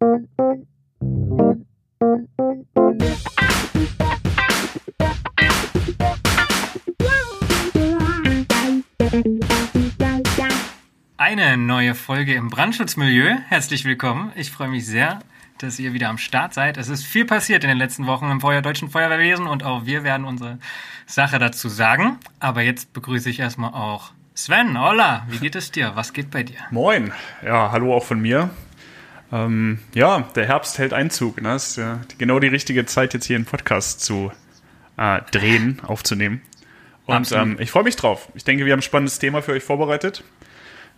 Eine neue Folge im Brandschutzmilieu. Herzlich willkommen. Ich freue mich sehr, dass ihr wieder am Start seid. Es ist viel passiert in den letzten Wochen im Feuer deutschen Feuerwehrwesen und auch wir werden unsere Sache dazu sagen. Aber jetzt begrüße ich erstmal auch Sven. Hola, wie geht es dir? Was geht bei dir? Moin. Ja, hallo auch von mir. Ähm, ja, der Herbst hält Einzug. Ne? Das ist ja genau die richtige Zeit, jetzt hier einen Podcast zu äh, drehen, aufzunehmen. Und ähm, ich freue mich drauf. Ich denke, wir haben ein spannendes Thema für euch vorbereitet.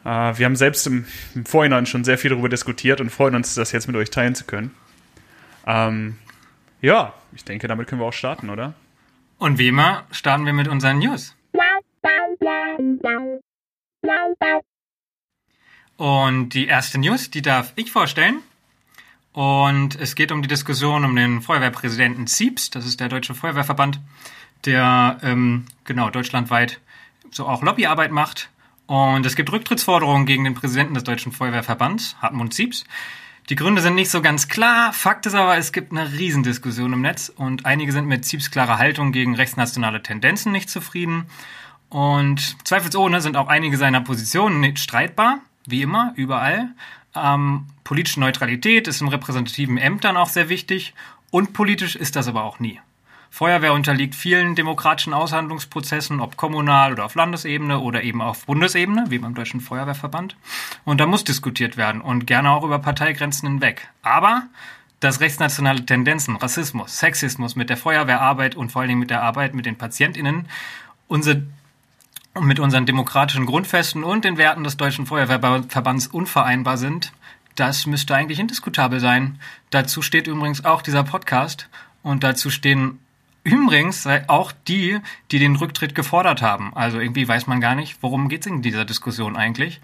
Äh, wir haben selbst im, im, Vorhinein schon sehr viel darüber diskutiert und freuen uns, das jetzt mit euch teilen zu können. Ähm, ja, ich denke, damit können wir auch starten, oder? Und wie immer starten wir mit unseren News. Und die erste News, die darf ich vorstellen. Und es geht um die Diskussion um den Feuerwehrpräsidenten Siebs, das ist der Deutsche Feuerwehrverband, der ähm, genau deutschlandweit so auch Lobbyarbeit macht und es gibt Rücktrittsforderungen gegen den Präsidenten des Deutschen Feuerwehrverbands, Hartmut Ziebs. Die Gründe sind nicht so ganz klar. Fakt ist aber, es gibt eine Riesendiskussion im Netz und einige sind mit Ziebs klarer Haltung gegen rechtsnationale Tendenzen nicht zufrieden. Und zweifelsohne sind auch einige seiner Positionen nicht streitbar, wie immer, überall. Ähm, politische Neutralität ist in repräsentativen Ämtern auch sehr wichtig und politisch ist das aber auch nie. Feuerwehr unterliegt vielen demokratischen Aushandlungsprozessen, ob kommunal oder auf Landesebene oder eben auf Bundesebene, wie beim Deutschen Feuerwehrverband. Und da muss diskutiert werden und gerne auch über Parteigrenzen hinweg. Aber dass rechtsnationale Tendenzen, Rassismus, Sexismus mit der Feuerwehrarbeit und vor allen Dingen mit der Arbeit mit den PatientInnen unsere mit unseren demokratischen Grundfesten und den Werten des Deutschen Feuerwehrverbands unvereinbar sind, das müsste eigentlich indiskutabel sein. Dazu steht übrigens auch dieser Podcast und dazu stehen Übrigens auch die, die den Rücktritt gefordert haben. Also irgendwie weiß man gar nicht, worum geht es in dieser Diskussion eigentlich.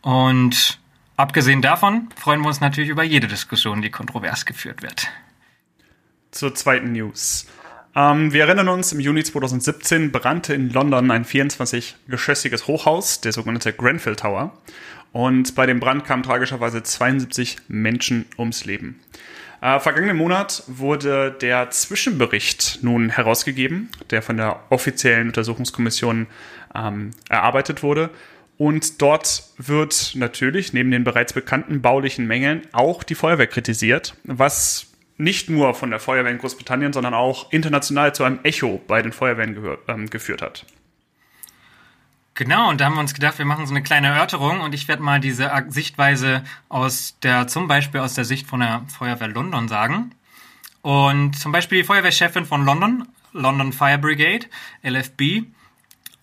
Und abgesehen davon freuen wir uns natürlich über jede Diskussion, die kontrovers geführt wird. Zur zweiten News. Ähm, wir erinnern uns, im Juni 2017 brannte in London ein 24-geschossiges Hochhaus, der sogenannte Grenfell Tower. Und bei dem Brand kamen tragischerweise 72 Menschen ums Leben. Äh, vergangenen Monat wurde der Zwischenbericht nun herausgegeben, der von der offiziellen Untersuchungskommission ähm, erarbeitet wurde. Und dort wird natürlich neben den bereits bekannten baulichen Mängeln auch die Feuerwehr kritisiert, was nicht nur von der Feuerwehr in Großbritannien, sondern auch international zu einem Echo bei den Feuerwehren ähm, geführt hat. Genau, und da haben wir uns gedacht, wir machen so eine kleine Erörterung und ich werde mal diese Sichtweise aus der, zum Beispiel aus der Sicht von der Feuerwehr London sagen. Und zum Beispiel die Feuerwehrchefin von London, London Fire Brigade, LFB,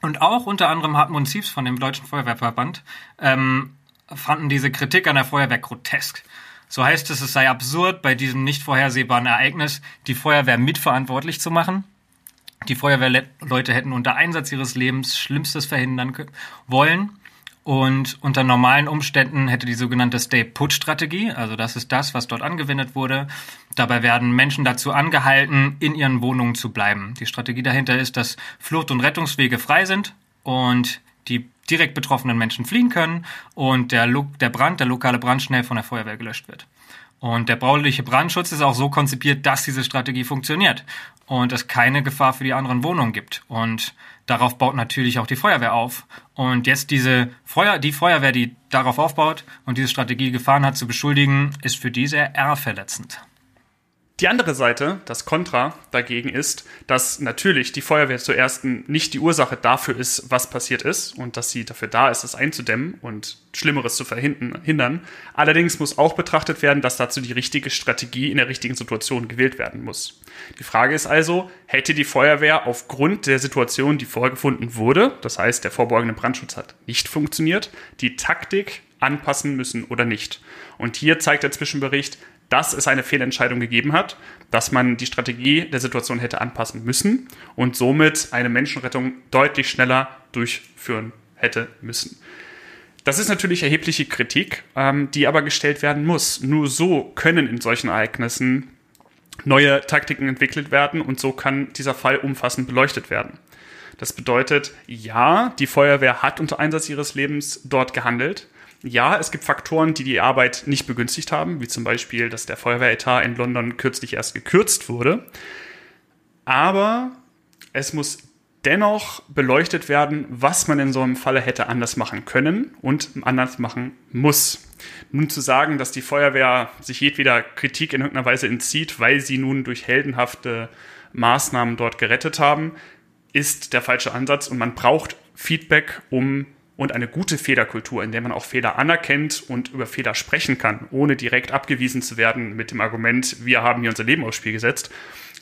und auch unter anderem Hartmut Siebs von dem Deutschen Feuerwehrverband, ähm, fanden diese Kritik an der Feuerwehr grotesk. So heißt es, es sei absurd, bei diesem nicht vorhersehbaren Ereignis die Feuerwehr mitverantwortlich zu machen die Feuerwehrleute hätten unter Einsatz ihres Lebens Schlimmstes verhindern wollen. Und unter normalen Umständen hätte die sogenannte Stay-Put-Strategie, also das ist das, was dort angewendet wurde. Dabei werden Menschen dazu angehalten, in ihren Wohnungen zu bleiben. Die Strategie dahinter ist, dass Flucht- und Rettungswege frei sind und die direkt betroffenen Menschen fliehen können und der, der Brand, der lokale Brand schnell von der Feuerwehr gelöscht wird. Und der bauliche Brandschutz ist auch so konzipiert, dass diese Strategie funktioniert und es keine Gefahr für die anderen Wohnungen gibt. Und darauf baut natürlich auch die Feuerwehr auf. Und jetzt diese Feuer, die Feuerwehr, die darauf aufbaut und diese Strategie gefahren hat, zu beschuldigen, ist für die sehr ehrverletzend. Die andere Seite, das Kontra dagegen ist, dass natürlich die Feuerwehr zuerst nicht die Ursache dafür ist, was passiert ist und dass sie dafür da ist, es einzudämmen und Schlimmeres zu verhindern. Allerdings muss auch betrachtet werden, dass dazu die richtige Strategie in der richtigen Situation gewählt werden muss. Die Frage ist also, hätte die Feuerwehr aufgrund der Situation, die vorgefunden wurde, das heißt der vorbeugende Brandschutz hat nicht funktioniert, die Taktik anpassen müssen oder nicht? Und hier zeigt der Zwischenbericht, dass es eine Fehlentscheidung gegeben hat, dass man die Strategie der Situation hätte anpassen müssen und somit eine Menschenrettung deutlich schneller durchführen hätte müssen. Das ist natürlich erhebliche Kritik, ähm, die aber gestellt werden muss. Nur so können in solchen Ereignissen neue Taktiken entwickelt werden und so kann dieser Fall umfassend beleuchtet werden. Das bedeutet, ja, die Feuerwehr hat unter Einsatz ihres Lebens dort gehandelt, Ja, es gibt Faktoren, die die Arbeit nicht begünstigt haben, wie zum Beispiel, dass der Feuerwehretat in London kürzlich erst gekürzt wurde. Aber es muss dennoch beleuchtet werden, was man in so einem Falle hätte anders machen können und anders machen muss. Nun zu sagen, dass die Feuerwehr sich jedweder Kritik in irgendeiner Weise entzieht, weil sie nun durch heldenhafte Maßnahmen dort gerettet haben, ist der falsche Ansatz und man braucht Feedback um und eine gute Fehlerkultur, in der man auch Fehler anerkennt und über Fehler sprechen kann, ohne direkt abgewiesen zu werden mit dem Argument, wir haben hier unser Leben aufs Spiel gesetzt.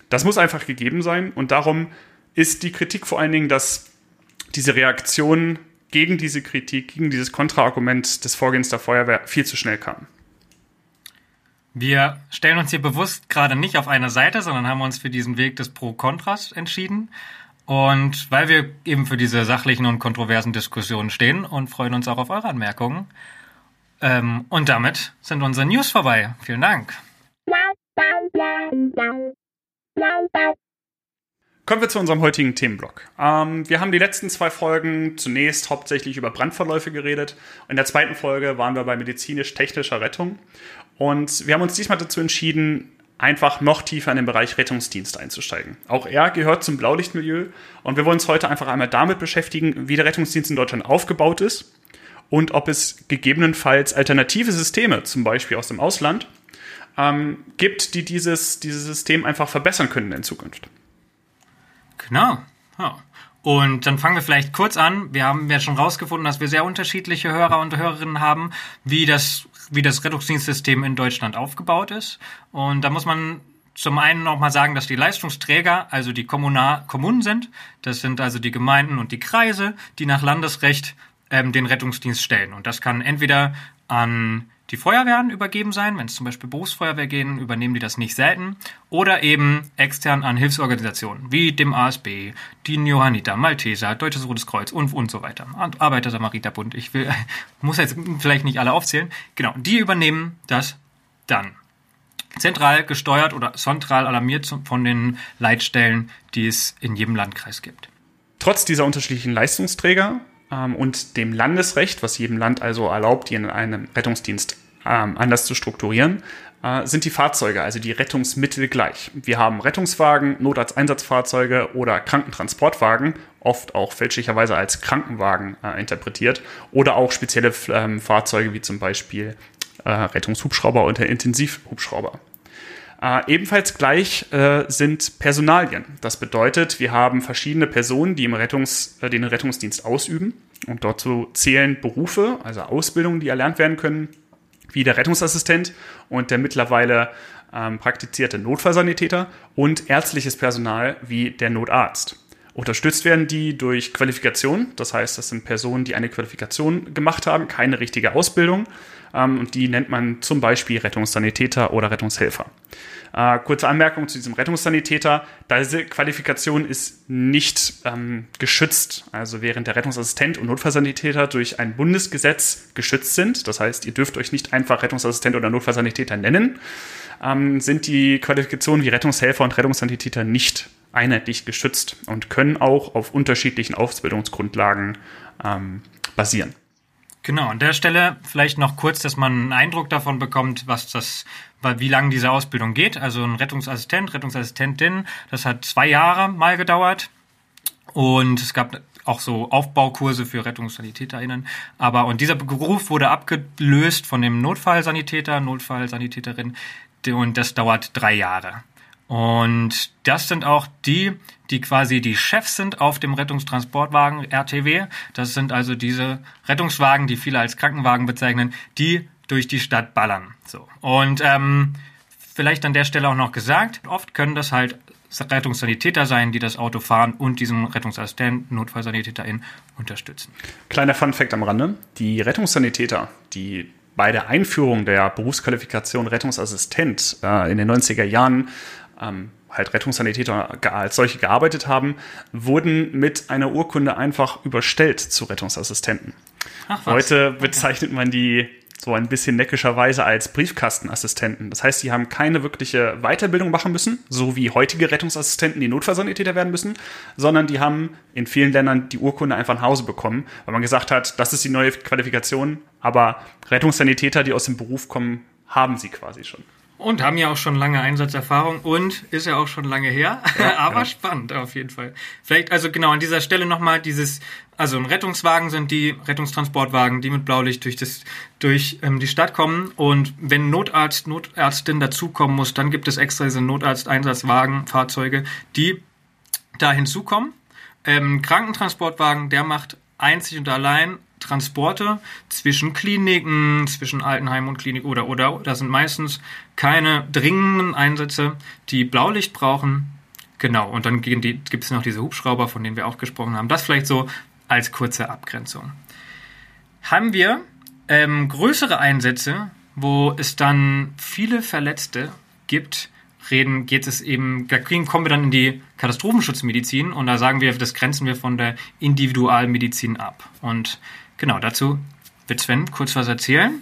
Das muss einfach gegeben sein und darum ist die Kritik vor allen Dingen, dass diese Reaktion gegen diese Kritik, gegen dieses Kontraargument des Vorgehens der Feuerwehr viel zu schnell kam. Wir stellen uns hier bewusst gerade nicht auf eine Seite, sondern haben uns für diesen Weg des Pro-Kontras entschieden. Und weil wir eben für diese sachlichen und kontroversen Diskussionen stehen und freuen uns auch auf eure Anmerkungen. Ähm, und damit sind unsere News vorbei. Vielen Dank. Kommen wir zu unserem heutigen Themenblock. Ähm, wir haben die letzten zwei Folgen zunächst hauptsächlich über Brandverläufe geredet. In der zweiten Folge waren wir bei medizinisch-technischer Rettung. Und wir haben uns diesmal dazu entschieden, einfach noch tiefer in den Bereich Rettungsdienst einzusteigen. Auch er gehört zum Blaulichtmilieu und wir wollen uns heute einfach einmal damit beschäftigen, wie der Rettungsdienst in Deutschland aufgebaut ist und ob es gegebenenfalls alternative Systeme, zum Beispiel aus dem Ausland, ähm, gibt, die dieses, dieses System einfach verbessern können in Zukunft. Genau. Ja. Und dann fangen wir vielleicht kurz an. Wir haben ja schon rausgefunden, dass wir sehr unterschiedliche Hörer und Hörerinnen haben, wie das wie das Rettungsdienstsystem in Deutschland aufgebaut ist. Und da muss man zum einen nochmal sagen, dass die Leistungsträger, also die Kommunal Kommunen sind. Das sind also die Gemeinden und die Kreise, die nach Landesrecht ähm, den Rettungsdienst stellen. Und das kann entweder an die Feuerwehren übergeben sein. Wenn es zum Beispiel Berufsfeuerwehr gehen, übernehmen die das nicht selten. Oder eben extern an Hilfsorganisationen wie dem ASB, die Johanniter, Malteser, Deutsches Rotes Kreuz und, und so weiter. Arbeiter-Samariterbund. Ich will, muss jetzt vielleicht nicht alle aufzählen. Genau, die übernehmen das dann. Zentral gesteuert oder zentral alarmiert von den Leitstellen, die es in jedem Landkreis gibt. Trotz dieser unterschiedlichen Leistungsträger ähm, und dem Landesrecht, was jedem Land also erlaubt, in einem Rettungsdienst ähm, anders zu strukturieren, äh, sind die Fahrzeuge, also die Rettungsmittel gleich. Wir haben Rettungswagen, Notarzteinsatzfahrzeuge oder Krankentransportwagen, oft auch fälschlicherweise als Krankenwagen äh, interpretiert, oder auch spezielle ähm, Fahrzeuge wie zum Beispiel äh, Rettungshubschrauber oder Intensivhubschrauber. Äh, ebenfalls gleich äh, sind Personalien. Das bedeutet, wir haben verschiedene Personen, die im Rettungs, äh, den Rettungsdienst ausüben. Und dazu zählen Berufe, also Ausbildungen, die erlernt werden können, wie der Rettungsassistent und der mittlerweile ähm, praktizierte Notfallsanitäter und ärztliches Personal wie der Notarzt. Unterstützt werden die durch Qualifikation, das heißt, das sind Personen, die eine Qualifikation gemacht haben, keine richtige Ausbildung ähm, und die nennt man zum Beispiel Rettungssanitäter oder Rettungshelfer. Äh, kurze Anmerkung zu diesem Rettungssanitäter. Diese Qualifikation ist nicht ähm, geschützt. Also während der Rettungsassistent und Notfallsanitäter durch ein Bundesgesetz geschützt sind, das heißt, ihr dürft euch nicht einfach Rettungsassistent oder Notfallsanitäter nennen, ähm, sind die Qualifikationen wie Rettungshelfer und Rettungssanitäter nicht einheitlich geschützt und können auch auf unterschiedlichen Ausbildungsgrundlagen ähm, basieren. Genau, an der Stelle vielleicht noch kurz, dass man einen Eindruck davon bekommt, was das, wie lange diese Ausbildung geht. Also ein Rettungsassistent, Rettungsassistentin, das hat zwei Jahre mal gedauert. Und es gab auch so Aufbaukurse für RettungssanitäterInnen. Aber, und dieser Beruf wurde abgelöst von dem Notfallsanitäter, Notfallsanitäterin. Und das dauert drei Jahre. Und das sind auch die, die quasi die Chefs sind auf dem Rettungstransportwagen RTW. Das sind also diese Rettungswagen, die viele als Krankenwagen bezeichnen, die durch die Stadt ballern. So. Und ähm, vielleicht an der Stelle auch noch gesagt, oft können das halt Rettungssanitäter sein, die das Auto fahren und diesen Rettungsassistenten, Notfallsanitäterin unterstützen. Kleiner Funfact am Rande. Die Rettungssanitäter, die bei der Einführung der Berufsqualifikation Rettungsassistent äh, in den 90er Jahren ähm, halt Rettungssanitäter als solche gearbeitet haben, wurden mit einer Urkunde einfach überstellt zu Rettungsassistenten. Ach, Heute bezeichnet man die so ein bisschen neckischerweise als Briefkastenassistenten. Das heißt, die haben keine wirkliche Weiterbildung machen müssen, so wie heutige Rettungsassistenten, die Notfallsanitäter werden müssen, sondern die haben in vielen Ländern die Urkunde einfach nach Hause bekommen, weil man gesagt hat, das ist die neue Qualifikation, aber Rettungssanitäter, die aus dem Beruf kommen, haben sie quasi schon. Und haben ja auch schon lange Einsatzerfahrung und ist ja auch schon lange her, ja, aber ja. spannend auf jeden Fall. Vielleicht also genau an dieser Stelle nochmal dieses, also ein Rettungswagen sind die Rettungstransportwagen, die mit Blaulicht durch das durch ähm, die Stadt kommen und wenn Notarzt, Notärztin dazukommen muss, dann gibt es extra diese Notarzteinsatzwagen, Fahrzeuge, die da hinzukommen. Ähm, Krankentransportwagen, der macht einzig und allein Transporte zwischen Kliniken, zwischen Altenheim und Klinik oder oder. Das sind meistens keine dringenden Einsätze, die Blaulicht brauchen. Genau, und dann gibt es noch diese Hubschrauber, von denen wir auch gesprochen haben. Das vielleicht so als kurze Abgrenzung. Haben wir ähm, größere Einsätze, wo es dann viele Verletzte gibt, reden, geht es eben, da kommen wir dann in die Katastrophenschutzmedizin und da sagen wir, das grenzen wir von der Individualmedizin ab. Und Genau, dazu wird Sven kurz was erzählen.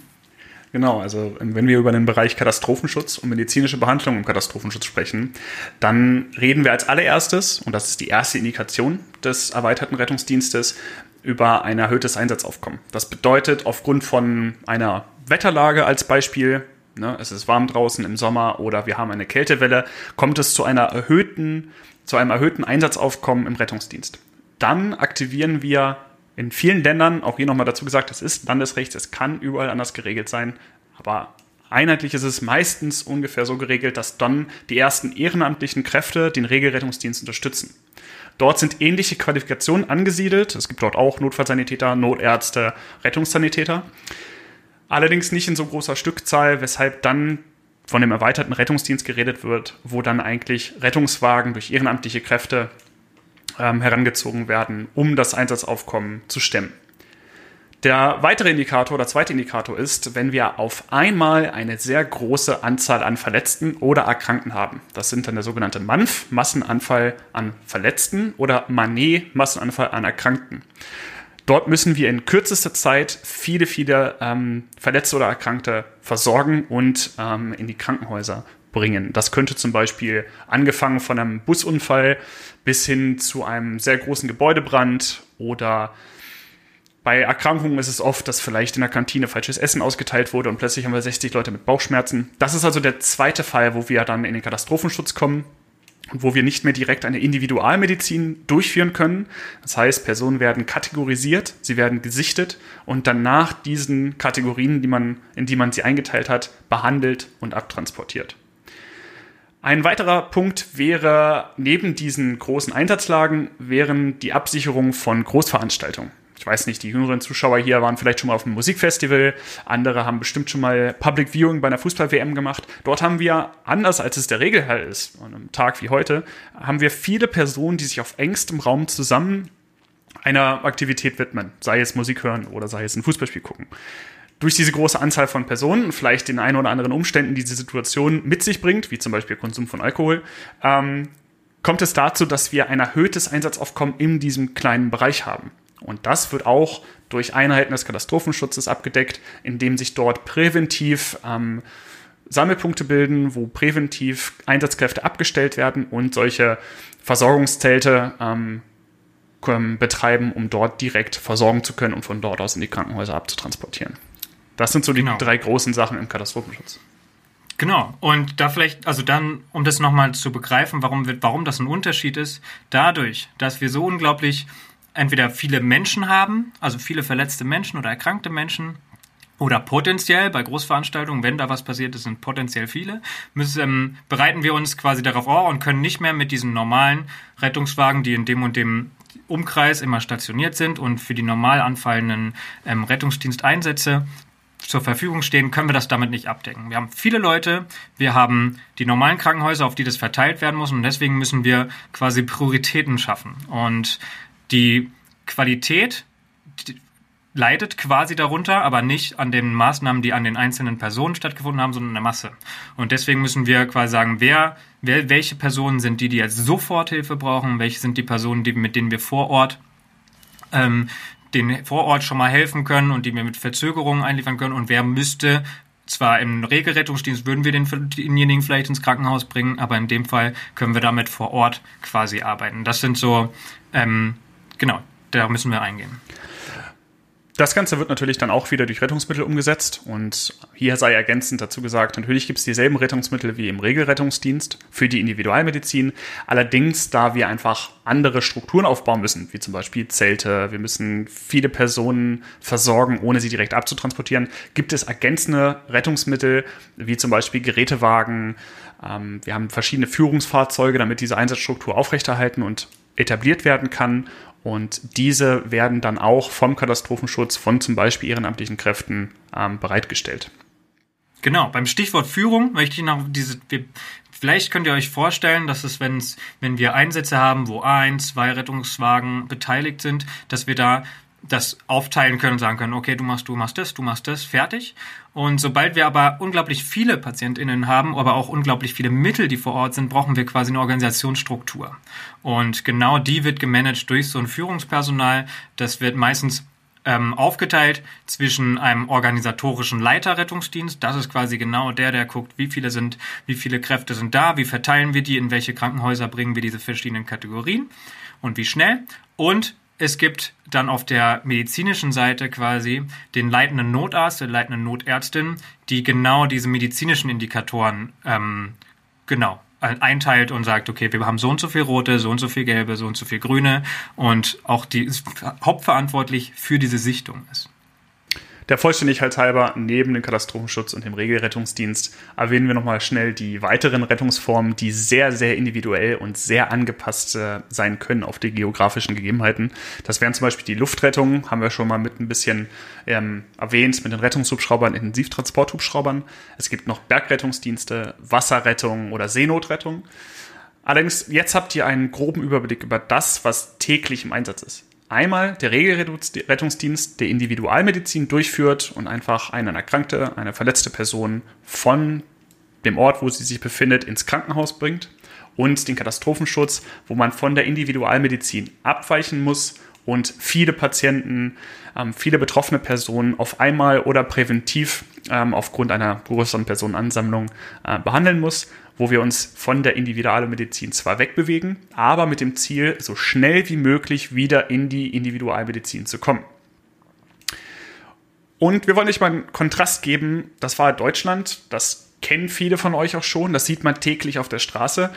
Genau, also wenn wir über den Bereich Katastrophenschutz und medizinische Behandlung im Katastrophenschutz sprechen, dann reden wir als allererstes, und das ist die erste Indikation des erweiterten Rettungsdienstes, über ein erhöhtes Einsatzaufkommen. Das bedeutet, aufgrund von einer Wetterlage als Beispiel, ne, es ist warm draußen im Sommer oder wir haben eine Kältewelle, kommt es zu einer erhöhten, zu einem erhöhten Einsatzaufkommen im Rettungsdienst. Dann aktivieren wir in vielen Ländern, auch hier nochmal dazu gesagt, es ist Landesrecht, es kann überall anders geregelt sein, aber einheitlich ist es meistens ungefähr so geregelt, dass dann die ersten ehrenamtlichen Kräfte den Regelrettungsdienst unterstützen. Dort sind ähnliche Qualifikationen angesiedelt. Es gibt dort auch Notfallsanitäter, Notärzte, Rettungssanitäter. Allerdings nicht in so großer Stückzahl, weshalb dann von dem erweiterten Rettungsdienst geredet wird, wo dann eigentlich Rettungswagen durch ehrenamtliche Kräfte ähm, herangezogen werden, um das Einsatzaufkommen zu stemmen. Der weitere Indikator oder zweite Indikator ist, wenn wir auf einmal eine sehr große Anzahl an Verletzten oder Erkrankten haben. Das sind dann der sogenannte MANF, Massenanfall an Verletzten oder Manet, Massenanfall an Erkrankten. Dort müssen wir in kürzester Zeit viele, viele ähm, Verletzte oder Erkrankte versorgen und ähm, in die Krankenhäuser bringen. Das könnte zum Beispiel angefangen von einem Busunfall bis hin zu einem sehr großen Gebäudebrand oder bei Erkrankungen ist es oft, dass vielleicht in der Kantine falsches Essen ausgeteilt wurde und plötzlich haben wir 60 Leute mit Bauchschmerzen. Das ist also der zweite Fall, wo wir dann in den Katastrophenschutz kommen und wo wir nicht mehr direkt eine Individualmedizin durchführen können. Das heißt, Personen werden kategorisiert, sie werden gesichtet und dann nach diesen Kategorien, die man, in die man sie eingeteilt hat, behandelt und abtransportiert. Ein weiterer Punkt wäre, neben diesen großen Einsatzlagen, wären die Absicherung von Großveranstaltungen. Ich weiß nicht, die jüngeren Zuschauer hier waren vielleicht schon mal auf einem Musikfestival, andere haben bestimmt schon mal Public Viewing bei einer Fußball-WM gemacht. Dort haben wir, anders als es der Regelfall ist, an einem Tag wie heute, haben wir viele Personen, die sich auf engstem Raum zusammen einer Aktivität widmen, sei es Musik hören oder sei es ein Fußballspiel gucken durch diese große Anzahl von Personen vielleicht den einen oder anderen Umständen, die diese Situation mit sich bringt, wie zum Beispiel Konsum von Alkohol, ähm, kommt es dazu, dass wir ein erhöhtes Einsatzaufkommen in diesem kleinen Bereich haben. Und das wird auch durch Einheiten des Katastrophenschutzes abgedeckt, indem sich dort präventiv ähm, Sammelpunkte bilden, wo präventiv Einsatzkräfte abgestellt werden und solche Versorgungszelte ähm, betreiben, um dort direkt versorgen zu können und von dort aus in die Krankenhäuser abzutransportieren. Das sind so die genau. drei großen Sachen im Katastrophenschutz. Genau. Und da vielleicht, also dann, um das nochmal zu begreifen, warum, warum das ein Unterschied ist, dadurch, dass wir so unglaublich entweder viele Menschen haben, also viele verletzte Menschen oder erkrankte Menschen, oder potenziell bei Großveranstaltungen, wenn da was passiert ist, sind potenziell viele, müssen, ähm, bereiten wir uns quasi darauf vor und können nicht mehr mit diesen normalen Rettungswagen, die in dem und dem Umkreis immer stationiert sind und für die normal anfallenden ähm, Rettungsdiensteinsätze zur Verfügung stehen, können wir das damit nicht abdecken. Wir haben viele Leute, wir haben die normalen Krankenhäuser, auf die das verteilt werden muss und deswegen müssen wir quasi Prioritäten schaffen. Und die Qualität leidet quasi darunter, aber nicht an den Maßnahmen, die an den einzelnen Personen stattgefunden haben, sondern an der Masse. Und deswegen müssen wir quasi sagen, wer, wer welche Personen sind die, die jetzt Soforthilfe brauchen, welche sind die Personen, die, mit denen wir vor Ort ähm, denen vor Ort schon mal helfen können und die wir mit Verzögerungen einliefern können und wer müsste zwar im Regelrettungsdienst würden wir den, denjenigen vielleicht ins Krankenhaus bringen, aber in dem Fall können wir damit vor Ort quasi arbeiten. Das sind so, ähm, genau, da müssen wir eingehen. Das Ganze wird natürlich dann auch wieder durch Rettungsmittel umgesetzt und hier sei ergänzend dazu gesagt, natürlich gibt es dieselben Rettungsmittel wie im Regelrettungsdienst für die Individualmedizin. Allerdings, da wir einfach andere Strukturen aufbauen müssen, wie zum Beispiel Zelte, wir müssen viele Personen versorgen, ohne sie direkt abzutransportieren, gibt es ergänzende Rettungsmittel, wie zum Beispiel Gerätewagen. Ähm, wir haben verschiedene Führungsfahrzeuge, damit diese Einsatzstruktur aufrechterhalten und etabliert werden kann. Und diese werden dann auch vom Katastrophenschutz von zum Beispiel ehrenamtlichen Kräften ähm, bereitgestellt. Genau, beim Stichwort Führung möchte ich noch diese, vielleicht könnt ihr euch vorstellen, dass es, wenn's, wenn wir Einsätze haben, wo ein, zwei Rettungswagen beteiligt sind, dass wir da das aufteilen können und sagen können, okay, du machst, du machst das, du machst das, fertig. Und sobald wir aber unglaublich viele PatientInnen haben, aber auch unglaublich viele Mittel, die vor Ort sind, brauchen wir quasi eine Organisationsstruktur. Und genau die wird gemanagt durch so ein Führungspersonal. Das wird meistens ähm, aufgeteilt zwischen einem organisatorischen Leiterrettungsdienst. Das ist quasi genau der, der guckt, wie viele sind, wie viele Kräfte sind da, wie verteilen wir die, in welche Krankenhäuser bringen wir diese verschiedenen Kategorien und wie schnell. Und es gibt dann auf der medizinischen Seite quasi den leitenden Notarzt, der leitenden Notärztin, die genau diese medizinischen Indikatoren ähm, genau einteilt und sagt, okay, wir haben so und so viel rote, so und so viel gelbe, so und so viel grüne und auch die hauptverantwortlich für diese Sichtung ist. Der Vollständigkeit halber, neben dem Katastrophenschutz und dem Regelrettungsdienst, erwähnen wir nochmal schnell die weiteren Rettungsformen, die sehr, sehr individuell und sehr angepasst äh, sein können auf die geografischen Gegebenheiten. Das wären zum Beispiel die Luftrettung, haben wir schon mal mit ein bisschen ähm, erwähnt, mit den Rettungshubschraubern, Intensivtransporthubschraubern. Es gibt noch Bergrettungsdienste, Wasserrettung oder Seenotrettung. Allerdings, jetzt habt ihr einen groben Überblick über das, was täglich im Einsatz ist einmal der Regelrettungsdienst der Individualmedizin durchführt und einfach eine erkrankte, eine verletzte Person von dem Ort, wo sie sich befindet, ins Krankenhaus bringt und den Katastrophenschutz, wo man von der Individualmedizin abweichen muss und viele Patienten, ähm, viele betroffene Personen auf einmal oder präventiv ähm, aufgrund einer größeren Personenansammlung äh, behandeln muss wo wir uns von der Individualmedizin zwar wegbewegen, aber mit dem Ziel, so schnell wie möglich wieder in die Individualmedizin zu kommen. Und wir wollen euch mal einen Kontrast geben. Das war Deutschland. Das kennen viele von euch auch schon. Das sieht man täglich auf der Straße.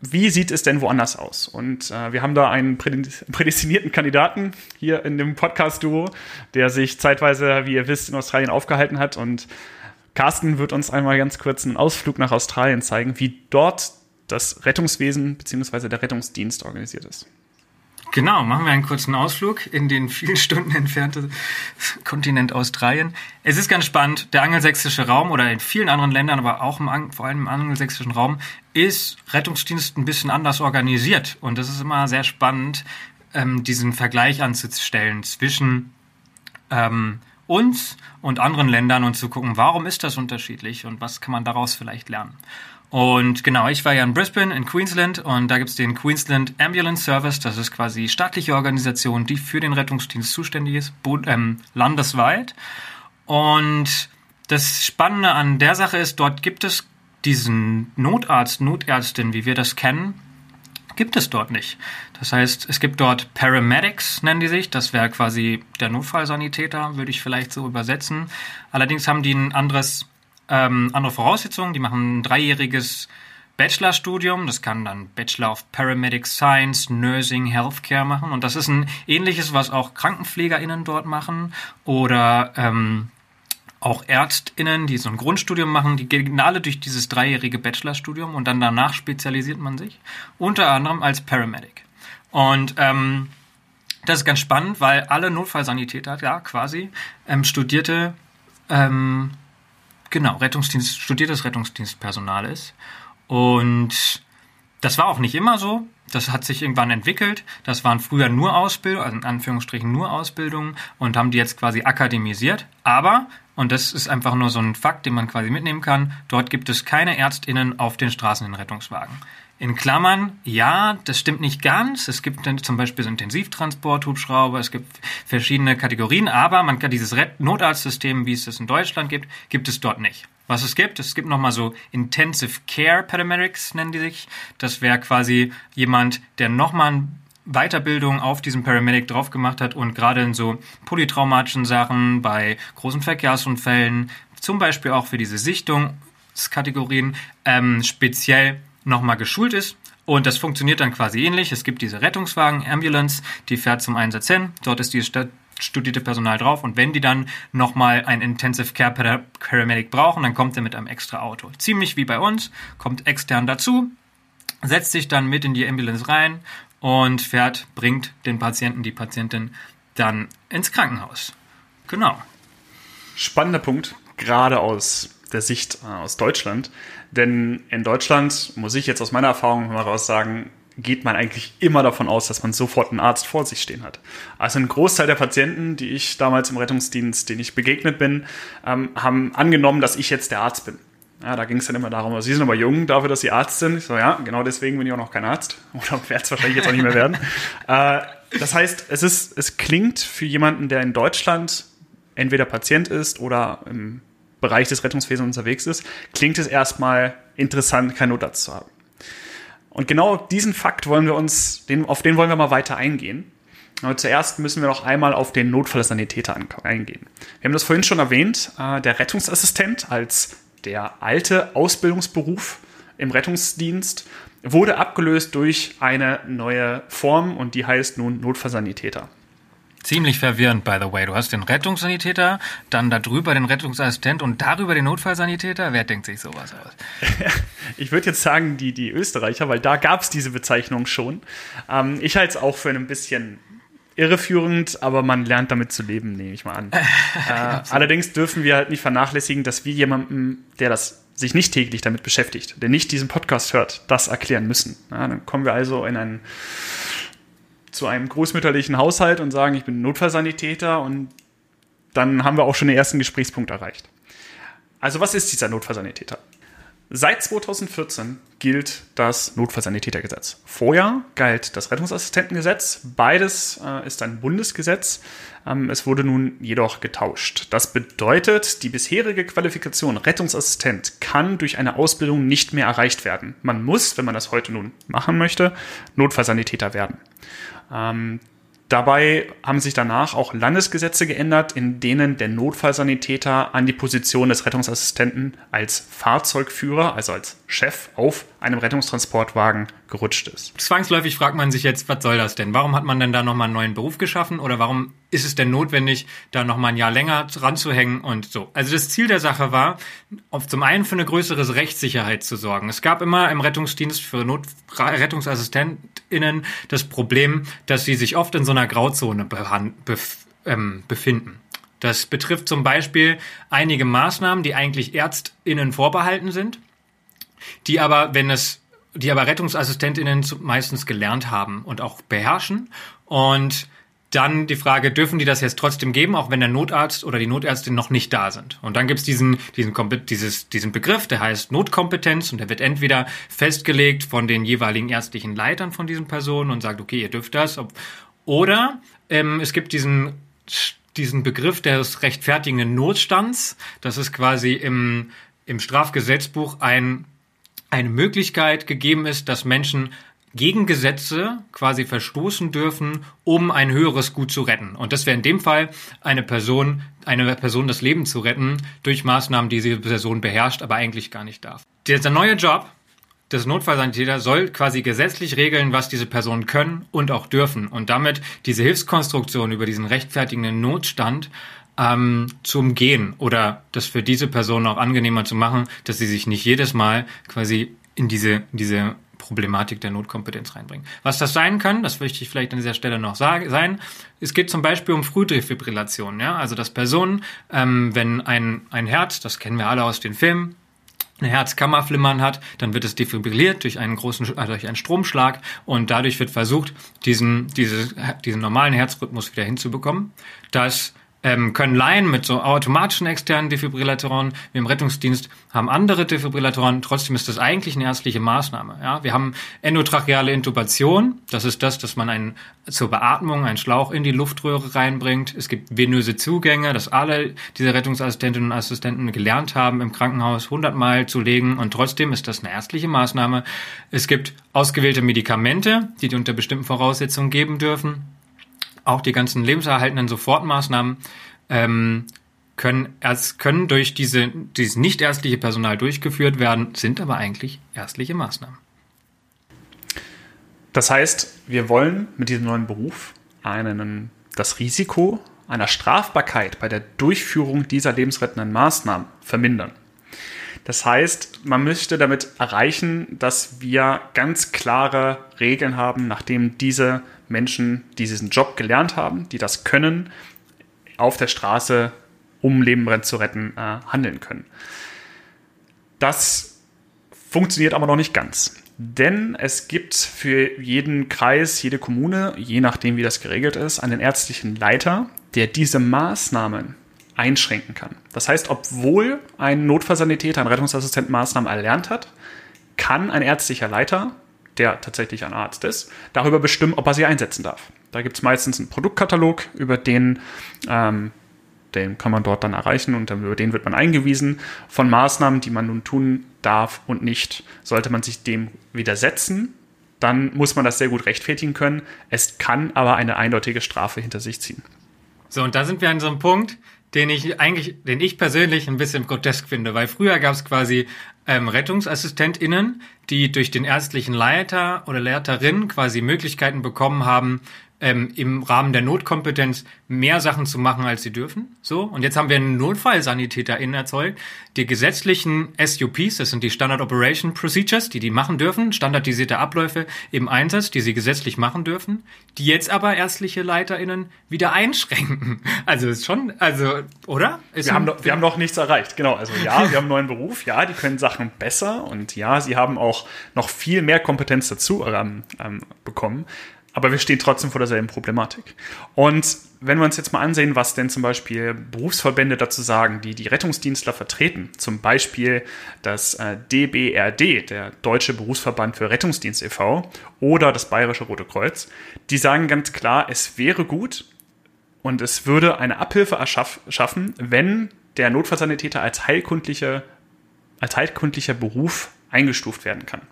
Wie sieht es denn woanders aus? Und äh, wir haben da einen prädestinierten Kandidaten hier in dem Podcast-Duo, der sich zeitweise, wie ihr wisst, in Australien aufgehalten hat und Carsten wird uns einmal ganz kurz einen Ausflug nach Australien zeigen, wie dort das Rettungswesen bzw. der Rettungsdienst organisiert ist. Genau, machen wir einen kurzen Ausflug in den vielen Stunden entfernte Kontinent Australien. Es ist ganz spannend, der angelsächsische Raum oder in vielen anderen Ländern, aber auch im, vor allem im angelsächsischen Raum, ist Rettungsdienst ein bisschen anders organisiert. Und das ist immer sehr spannend, ähm, diesen Vergleich anzustellen zwischen ähm, uns und anderen Ländern und zu gucken, warum ist das unterschiedlich und was kann man daraus vielleicht lernen. Und genau, ich war ja in Brisbane in Queensland und da gibt's den Queensland Ambulance Service. Das ist quasi staatliche Organisation, die für den Rettungsdienst zuständig ist, ähm, landesweit. Und das Spannende an der Sache ist, dort gibt es diesen Notarzt, Notärztin, wie wir das kennen, gibt es dort nicht. Das heißt, es gibt dort Paramedics, nennen die sich. Das wäre quasi der Notfallsanitäter, würde ich vielleicht so übersetzen. Allerdings haben die ein anderes, ähm, andere Voraussetzungen. Die machen ein dreijähriges Bachelorstudium. Das kann dann Bachelor of Paramedic Science, Nursing, Healthcare machen. Und das ist ein ähnliches, was auch KrankenpflegerInnen dort machen. Oder ähm, auch ÄrztInnen, die so ein Grundstudium machen, die gehen alle durch dieses dreijährige Bachelorstudium und dann danach spezialisiert man sich, unter anderem als Paramedic. Und ähm, das ist ganz spannend, weil alle Notfallsanitäter, ja, quasi, ähm, studierte, ähm, genau, Rettungsdienst, studiertes Rettungsdienstpersonal ist. Und Das war auch nicht immer so. Das hat sich irgendwann entwickelt. Das waren früher nur Ausbildungen, also in Anführungsstrichen nur Ausbildungen und haben die jetzt quasi akademisiert. Aber, und das ist einfach nur so ein Fakt, den man quasi mitnehmen kann, dort gibt es keine ÄrztInnen auf den Straßen in Rettungswagen. In Klammern, ja, das stimmt nicht ganz. Es gibt zum Beispiel so Intensivtransport, Hubschrauber, es gibt verschiedene Kategorien, aber man kann dieses Notarztsystem, wie es das in Deutschland gibt, gibt es dort nicht. Was es gibt, es gibt nochmal so Intensive Care Paramedics, nennen die sich. Das wäre quasi jemand, der nochmal Weiterbildung auf diesem Paramedic drauf gemacht hat und gerade in so polytraumatischen Sachen, bei großen Verkehrsunfällen, zum Beispiel auch für diese Sichtungskategorien, ähm, speziell nochmal geschult ist. Und das funktioniert dann quasi ähnlich. Es gibt diese Rettungswagen, Ambulance, die fährt zum Einsatz hin. Dort ist dieses studierte Personal drauf. Und wenn die dann nochmal ein Intensive Care Paramedic brauchen, dann kommt er mit einem extra Auto. Ziemlich wie bei uns, kommt extern dazu, setzt sich dann mit in die Ambulance rein und fährt, bringt den Patienten, die Patientin dann ins Krankenhaus. Genau. Spannender Punkt, gerade aus der Sicht äh, aus Deutschland. Denn in Deutschland, muss ich jetzt aus meiner Erfahrung heraus sagen, geht man eigentlich immer davon aus, dass man sofort einen Arzt vor sich stehen hat. Also ein Großteil der Patienten, die ich damals im Rettungsdienst, denen ich begegnet bin, ähm, haben angenommen, dass ich jetzt der Arzt bin. Ja, da ging es dann immer darum, Sie sind aber jung dafür, dass Sie Arzt sind. Ich so, ja, genau deswegen bin ich auch noch kein Arzt. Oder werde es wahrscheinlich jetzt auch nicht mehr werden. äh, das heißt, es, ist, es klingt für jemanden, der in Deutschland entweder Patient ist oder im Bereich des Rettungswesens unterwegs ist, klingt es erstmal interessant, kein Notarzt zu haben. Und genau diesen Fakt wollen wir uns, den, auf den wollen wir mal weiter eingehen. Aber zuerst müssen wir noch einmal auf den Notfallsanitäter eingehen. Wir haben das vorhin schon erwähnt, äh, der Rettungsassistent als der alte Ausbildungsberuf im Rettungsdienst wurde abgelöst durch eine neue Form und die heißt nun Notfallsanitäter. Ziemlich verwirrend, by the way. Du hast den Rettungssanitäter, dann darüber den Rettungsassistent und darüber den Notfallsanitäter. Wer denkt sich sowas aus? ich würde jetzt sagen, die, die Österreicher, weil da gab es diese Bezeichnung schon. Ähm, ich halte es auch für ein bisschen irreführend, aber man lernt damit zu leben, nehme ich mal an. äh, allerdings dürfen wir halt nicht vernachlässigen, dass wir jemandem, der das sich nicht täglich damit beschäftigt, der nicht diesen Podcast hört, das erklären müssen. Ja, dann kommen wir also in einen zu einem großmütterlichen Haushalt und sagen, ich bin Notfallsanitäter und dann haben wir auch schon den ersten Gesprächspunkt erreicht. Also was ist dieser Notfallsanitäter? Seit 2014 gilt das Notfallsanitätergesetz. Vorher galt das Rettungsassistentengesetz. Beides äh, ist ein Bundesgesetz. Ähm, es wurde nun jedoch getauscht. Das bedeutet, die bisherige Qualifikation Rettungsassistent kann durch eine Ausbildung nicht mehr erreicht werden. Man muss, wenn man das heute nun machen möchte, Notfallsanitäter werden. Ähm, Dabei haben sich danach auch Landesgesetze geändert, in denen der Notfallsanitäter an die Position des Rettungsassistenten als Fahrzeugführer, also als Chef auf einem Rettungstransportwagen gerutscht ist. Zwangsläufig fragt man sich jetzt, was soll das denn? Warum hat man denn da nochmal einen neuen Beruf geschaffen oder warum ist es denn notwendig, da nochmal ein Jahr länger dran zu hängen und so? Also das Ziel der Sache war, auf zum einen für eine größere Rechtssicherheit zu sorgen. Es gab immer im Rettungsdienst für Not RettungsassistentInnen das Problem, dass sie sich oft in so einer Grauzone bef ähm, befinden. Das betrifft zum Beispiel einige Maßnahmen, die eigentlich ÄrztInnen vorbehalten sind, die aber, wenn es die aber Rettungsassistentinnen meistens gelernt haben und auch beherrschen. Und dann die Frage, dürfen die das jetzt trotzdem geben, auch wenn der Notarzt oder die Notärztin noch nicht da sind? Und dann gibt's diesen, diesen, dieses, diesen Begriff, der heißt Notkompetenz und der wird entweder festgelegt von den jeweiligen ärztlichen Leitern von diesen Personen und sagt, okay, ihr dürft das. Oder ähm, es gibt diesen, diesen Begriff des rechtfertigenden Notstands. Das ist quasi im, im Strafgesetzbuch ein eine Möglichkeit gegeben ist, dass Menschen gegen Gesetze quasi verstoßen dürfen, um ein höheres Gut zu retten. Und das wäre in dem Fall eine Person, eine Person das Leben zu retten durch Maßnahmen, die diese Person beherrscht, aber eigentlich gar nicht darf. Dieser neue Job des Notfallsanitäters soll quasi gesetzlich regeln, was diese Personen können und auch dürfen und damit diese Hilfskonstruktion über diesen rechtfertigenden Notstand ähm, zu umgehen oder das für diese Person auch angenehmer zu machen, dass sie sich nicht jedes Mal quasi in diese, diese Problematik der Notkompetenz reinbringen. Was das sein kann, das möchte ich vielleicht an dieser Stelle noch sagen, sein. Es geht zum Beispiel um Frühdefibrillation, ja, also dass Personen, ähm, wenn ein, ein Herz, das kennen wir alle aus den Filmen, eine Herzkammerflimmern hat, dann wird es defibrilliert durch einen großen, äh, durch einen Stromschlag und dadurch wird versucht, diesen, diese, diesen normalen Herzrhythmus wieder hinzubekommen. Das ähm, können Laien mit so automatischen externen Defibrillatoren, wir im Rettungsdienst haben andere Defibrillatoren, trotzdem ist das eigentlich eine ärztliche Maßnahme. Ja? Wir haben endotracheale Intubation, das ist das, dass man einen, zur Beatmung einen Schlauch in die Luftröhre reinbringt. Es gibt venöse Zugänge, dass alle diese Rettungsassistentinnen und Assistenten gelernt haben, im Krankenhaus hundertmal zu legen und trotzdem ist das eine ärztliche Maßnahme. Es gibt ausgewählte Medikamente, die die unter bestimmten Voraussetzungen geben dürfen auch die ganzen lebenserhaltenden Sofortmaßnahmen ähm, können, erst, können durch diese, dieses nicht ärztliche Personal durchgeführt werden, sind aber eigentlich ärztliche Maßnahmen. Das heißt, wir wollen mit diesem neuen Beruf einen, das Risiko einer Strafbarkeit bei der Durchführung dieser lebensrettenden Maßnahmen vermindern. Das heißt, man möchte damit erreichen, dass wir ganz klare Regeln haben, nachdem diese Menschen, die diesen Job gelernt haben, die das können, auf der Straße, um Leben zu retten, äh, handeln können. Das funktioniert aber noch nicht ganz. Denn es gibt für jeden Kreis, jede Kommune, je nachdem wie das geregelt ist, einen ärztlichen Leiter, der diese Maßnahmen einschränken kann. Das heißt, obwohl ein Notfallsanitäter, ein Rettungsassistent Maßnahmen erlernt hat, kann ein ärztlicher Leiter der tatsächlich ein Arzt ist, darüber bestimmen, ob er sie einsetzen darf. Da gibt es meistens einen Produktkatalog, über den, ähm, den kann man dort dann erreichen und über den wird man eingewiesen von Maßnahmen, die man nun tun darf und nicht. Sollte man sich dem widersetzen, dann muss man das sehr gut rechtfertigen können. Es kann aber eine eindeutige Strafe hinter sich ziehen. So, und da sind wir an so einem Punkt, den ich eigentlich, den ich persönlich ein bisschen grotesk finde, weil früher gab es quasi ähm, RettungsassistentInnen, die durch den ärztlichen Leiter oder Leiterin quasi Möglichkeiten bekommen haben, ähm, im Rahmen der Notkompetenz mehr Sachen zu machen, als sie dürfen. So. Und jetzt haben wir einen NotfallsanitäterInnen erzeugt, die gesetzlichen SUPs, das sind die Standard Operation Procedures, die die machen dürfen, standardisierte Abläufe im Einsatz, die sie gesetzlich machen dürfen, die jetzt aber ärztliche LeiterInnen wieder einschränken. Also ist schon, also, oder? Ist wir, haben noch, wir haben noch nichts erreicht, genau. Also ja, wir haben einen neuen Beruf, ja, die können Sachen besser und ja, sie haben auch noch viel mehr Kompetenz dazu ähm, ähm, bekommen. Aber wir stehen trotzdem vor derselben Problematik. Und wenn wir uns jetzt mal ansehen, was denn zum Beispiel Berufsverbände dazu sagen, die die Rettungsdienstler vertreten, zum Beispiel das äh, DBRD, der Deutsche Berufsverband für Rettungsdienst e.V. oder das Bayerische Rote Kreuz, die sagen ganz klar, es wäre gut und es würde eine Abhilfe erschaffen, wenn der Notfallsanitäter als heilkundlicher, als heilkundlicher Beruf eingestuft werden kann.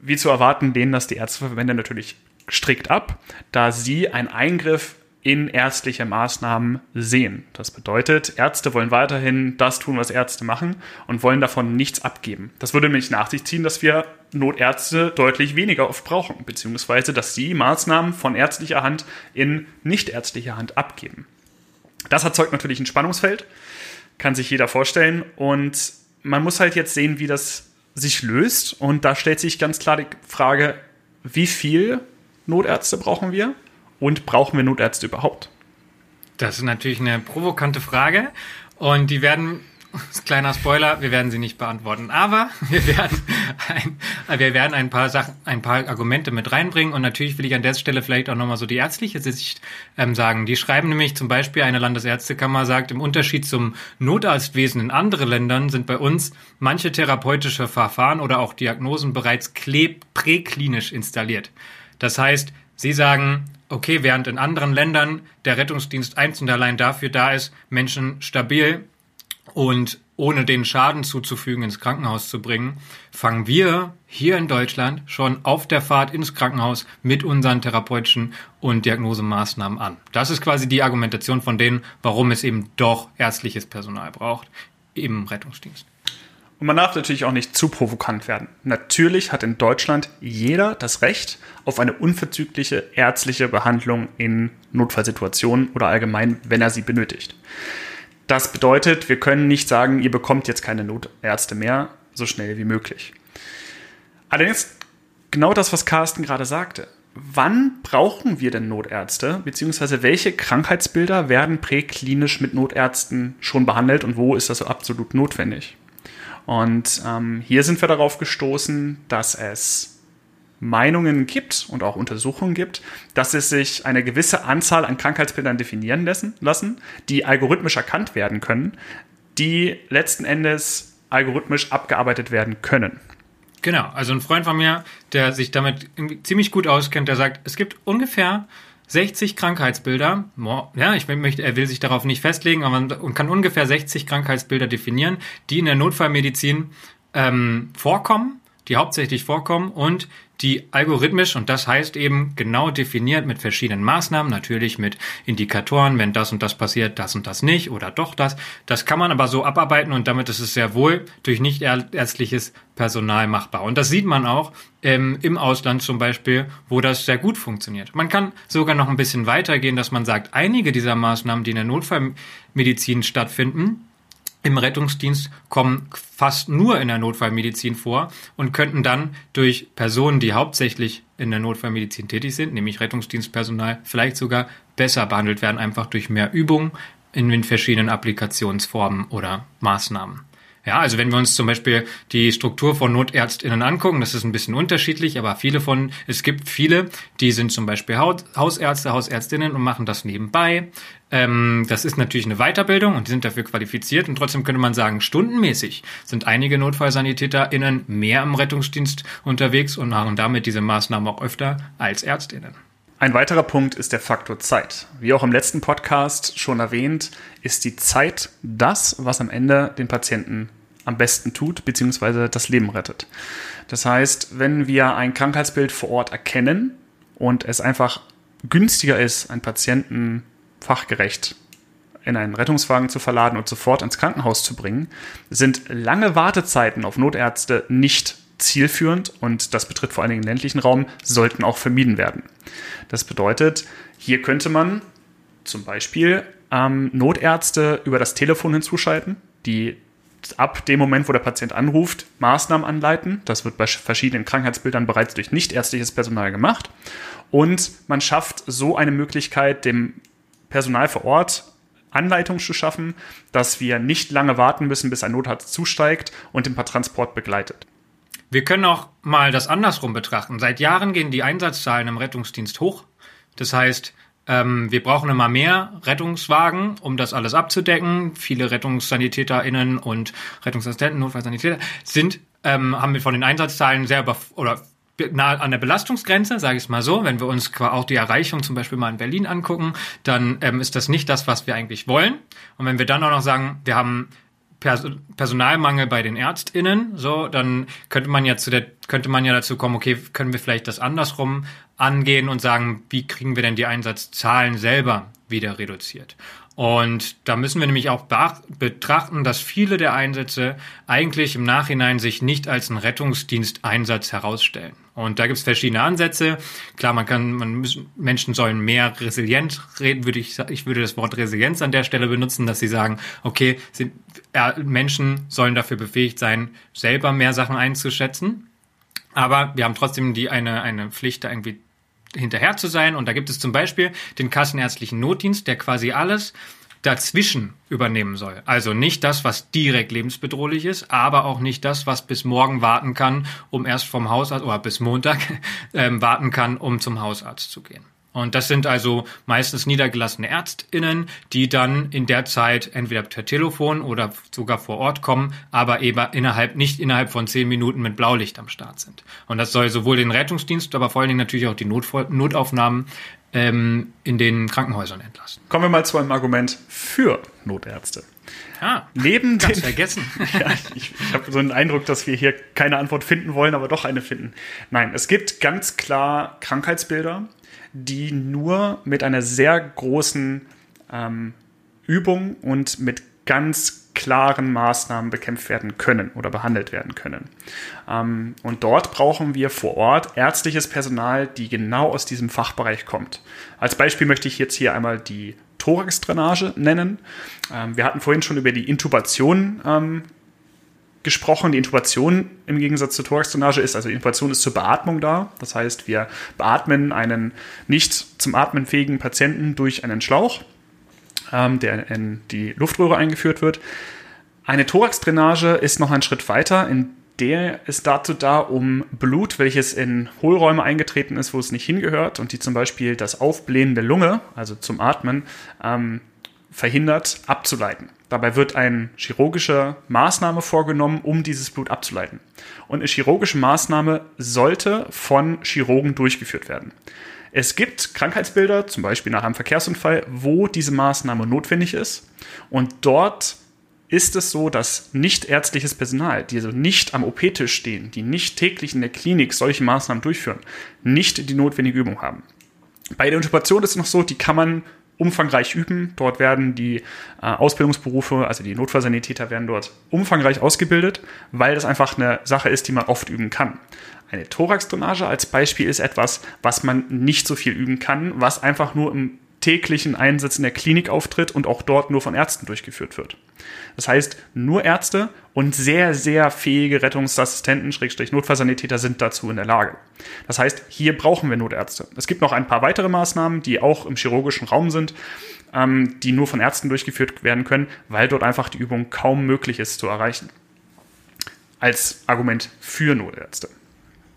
Wie zu erwarten, lehnen das die Ärzteverbände natürlich strikt ab, da sie einen Eingriff in ärztliche Maßnahmen sehen. Das bedeutet, Ärzte wollen weiterhin das tun, was Ärzte machen und wollen davon nichts abgeben. Das würde nämlich nach sich ziehen, dass wir Notärzte deutlich weniger oft brauchen, beziehungsweise dass sie Maßnahmen von ärztlicher Hand in nichtärztlicher Hand abgeben. Das erzeugt natürlich ein Spannungsfeld, kann sich jeder vorstellen und man muss halt jetzt sehen, wie das sich löst und da stellt sich ganz klar die Frage, wie viel Notärzte brauchen wir? Und brauchen wir Notärzte überhaupt? Das ist natürlich eine provokante Frage. Und die werden, kleiner Spoiler, wir werden sie nicht beantworten. Aber wir werden ein, wir werden ein paar Sachen, ein paar Argumente mit reinbringen. Und natürlich will ich an der Stelle vielleicht auch nochmal so die ärztliche Sicht ähm, sagen. Die schreiben nämlich zum Beispiel, eine Landesärztekammer sagt, im Unterschied zum Notarztwesen in anderen Ländern sind bei uns manche therapeutische Verfahren oder auch Diagnosen bereits präklinisch installiert. Das heißt, Sie sagen, okay, während in anderen Ländern der Rettungsdienst einzeln allein dafür da ist, Menschen stabil und ohne den Schaden zuzufügen ins Krankenhaus zu bringen, fangen wir hier in Deutschland schon auf der Fahrt ins Krankenhaus mit unseren therapeutischen und Diagnosemaßnahmen an. Das ist quasi die Argumentation von denen, warum es eben doch ärztliches Personal braucht im Rettungsdienst. Und man darf natürlich auch nicht zu provokant werden. Natürlich hat in Deutschland jeder das Recht auf eine unverzügliche ärztliche Behandlung in Notfallsituationen oder allgemein, wenn er sie benötigt. Das bedeutet, wir können nicht sagen, ihr bekommt jetzt keine Notärzte mehr, so schnell wie möglich. Allerdings genau das, was Carsten gerade sagte. Wann brauchen wir denn Notärzte, beziehungsweise welche Krankheitsbilder werden präklinisch mit Notärzten schon behandelt und wo ist das so absolut notwendig? Und ähm, hier sind wir darauf gestoßen, dass es Meinungen gibt und auch Untersuchungen gibt, dass es sich eine gewisse Anzahl an Krankheitsbildern definieren lassen, lassen, die algorithmisch erkannt werden können, die letzten Endes algorithmisch abgearbeitet werden können. Genau, also ein Freund von mir, der sich damit ziemlich gut auskennt, der sagt, es gibt ungefähr 60 Krankheitsbilder. Ja, ich möchte, er will sich darauf nicht festlegen, aber man kann ungefähr 60 Krankheitsbilder definieren, die in der Notfallmedizin ähm, vorkommen, die hauptsächlich vorkommen und die algorithmisch, und das heißt eben genau definiert mit verschiedenen Maßnahmen, natürlich mit Indikatoren, wenn das und das passiert, das und das nicht oder doch das. Das kann man aber so abarbeiten und damit ist es sehr wohl durch nicht ärztliches Personal machbar. Und das sieht man auch ähm, im Ausland zum Beispiel, wo das sehr gut funktioniert. Man kann sogar noch ein bisschen weitergehen, dass man sagt, einige dieser Maßnahmen, die in der Notfallmedizin stattfinden, im Rettungsdienst kommen fast nur in der Notfallmedizin vor und könnten dann durch Personen, die hauptsächlich in der Notfallmedizin tätig sind, nämlich Rettungsdienstpersonal, vielleicht sogar besser behandelt werden, einfach durch mehr Übung in den verschiedenen Applikationsformen oder Maßnahmen. Ja, also wenn wir uns zum Beispiel die Struktur von NotärztInnen angucken, das ist ein bisschen unterschiedlich, aber viele von, es gibt viele, die sind zum Beispiel Hausärzte, Hausärztinnen und machen das nebenbei. Ähm, das ist natürlich eine Weiterbildung und die sind dafür qualifiziert und trotzdem könnte man sagen, stundenmäßig sind einige NotfallsanitäterInnen mehr im Rettungsdienst unterwegs und machen damit diese Maßnahmen auch öfter als ÄrztInnen. Ein weiterer Punkt ist der Faktor Zeit. Wie auch im letzten Podcast schon erwähnt, ist die Zeit das, was am Ende den Patienten am besten tut, beziehungsweise das Leben rettet. Das heißt, wenn wir ein Krankheitsbild vor Ort erkennen und es einfach günstiger ist, einen Patienten fachgerecht in einen Rettungswagen zu verladen und sofort ins Krankenhaus zu bringen, sind lange Wartezeiten auf Notärzte nicht zielführend und das betrifft vor allen Dingen den ländlichen Raum, sollten auch vermieden werden. Das bedeutet, hier könnte man zum Beispiel ähm, Notärzte über das Telefon hinzuschalten, die ab dem Moment, wo der Patient anruft, Maßnahmen anleiten. Das wird bei verschiedenen Krankheitsbildern bereits durch nichtärztliches Personal gemacht. Und man schafft so eine Möglichkeit, dem Personal vor Ort Anleitung zu schaffen, dass wir nicht lange warten müssen, bis ein Notarzt zusteigt und den Transport begleitet. Wir können auch mal das andersrum betrachten. Seit Jahren gehen die Einsatzzahlen im Rettungsdienst hoch. Das heißt, ähm, wir brauchen immer mehr Rettungswagen, um das alles abzudecken. Viele RettungssanitäterInnen und Rettungsassistenten, Notfallsanitäter sind, ähm, haben wir von den Einsatzzahlen sehr oder nah an der Belastungsgrenze, sage ich es mal so. Wenn wir uns auch die Erreichung zum Beispiel mal in Berlin angucken, dann ähm, ist das nicht das, was wir eigentlich wollen. Und wenn wir dann auch noch sagen, wir haben Personalmangel bei den ÄrztInnen, so, dann könnte man ja zu der, könnte man ja dazu kommen, okay, können wir vielleicht das andersrum angehen und sagen, wie kriegen wir denn die Einsatzzahlen selber wieder reduziert? Und da müssen wir nämlich auch betrachten, dass viele der Einsätze eigentlich im Nachhinein sich nicht als ein Rettungsdiensteinsatz herausstellen. Und da gibt es verschiedene Ansätze. Klar, man kann, man müssen, Menschen sollen mehr resilient reden, würde ich, ich würde das Wort Resilienz an der Stelle benutzen, dass sie sagen, okay, sind, äh, Menschen sollen dafür befähigt sein, selber mehr Sachen einzuschätzen. Aber wir haben trotzdem die eine, eine Pflicht, da irgendwie hinterher zu sein. Und da gibt es zum Beispiel den kassenärztlichen Notdienst, der quasi alles dazwischen übernehmen soll. Also nicht das, was direkt lebensbedrohlich ist, aber auch nicht das, was bis morgen warten kann, um erst vom Hausarzt oder bis Montag ähm, warten kann, um zum Hausarzt zu gehen. Und das sind also meistens niedergelassene Ärztinnen, die dann in der Zeit entweder per Telefon oder sogar vor Ort kommen, aber eben innerhalb, nicht innerhalb von zehn Minuten mit Blaulicht am Start sind. Und das soll sowohl den Rettungsdienst, aber vor allen Dingen natürlich auch die Not Notaufnahmen ähm, in den Krankenhäusern entlasten. Kommen wir mal zu einem Argument für Notärzte. Ah, Neben ganz den, vergessen. ja, ich, ich habe so einen Eindruck, dass wir hier keine Antwort finden wollen, aber doch eine finden. Nein, es gibt ganz klar Krankheitsbilder, die nur mit einer sehr großen ähm, Übung und mit ganz klaren Maßnahmen bekämpft werden können oder behandelt werden können. Ähm, und dort brauchen wir vor Ort ärztliches Personal, die genau aus diesem Fachbereich kommt. Als Beispiel möchte ich jetzt hier einmal die Thoraxdrainage nennen. Ähm, wir hatten vorhin schon über die Intubation ähm, gesprochen. Die Intubation im Gegensatz zur Thoraxdrainage ist, also die Intubation ist zur Beatmung da. Das heißt, wir beatmen einen nicht zum Atmen fähigen Patienten durch einen Schlauch, ähm, der in die Luftröhre eingeführt wird. Eine Thoraxdrainage ist noch ein Schritt weiter, in der ist dazu da, um Blut, welches in Hohlräume eingetreten ist, wo es nicht hingehört und die zum Beispiel das Aufblähen der Lunge, also zum Atmen, ähm, verhindert, abzuleiten. Dabei wird eine chirurgische Maßnahme vorgenommen, um dieses Blut abzuleiten. Und eine chirurgische Maßnahme sollte von Chirurgen durchgeführt werden. Es gibt Krankheitsbilder, zum Beispiel nach einem Verkehrsunfall, wo diese Maßnahme notwendig ist. Und dort ist es so, dass nicht ärztliches Personal, die also nicht am OP-Tisch stehen, die nicht täglich in der Klinik solche Maßnahmen durchführen, nicht die notwendige Übung haben. Bei der Intubation ist es noch so, die kann man umfangreich üben. Dort werden die äh, Ausbildungsberufe, also die Notfallsanitäter werden dort umfangreich ausgebildet, weil das einfach eine Sache ist, die man oft üben kann. Eine Thoraxdrainage als Beispiel ist etwas, was man nicht so viel üben kann, was einfach nur im täglichen Einsatz in der Klinik auftritt und auch dort nur von Ärzten durchgeführt wird. Das heißt, nur Ärzte und sehr, sehr fähige Rettungsassistenten, Schrägstrich Notfallsanitäter sind dazu in der Lage. Das heißt, hier brauchen wir Notärzte. Es gibt noch ein paar weitere Maßnahmen, die auch im chirurgischen Raum sind, ähm, die nur von Ärzten durchgeführt werden können, weil dort einfach die Übung kaum möglich ist zu erreichen. Als Argument für Notärzte.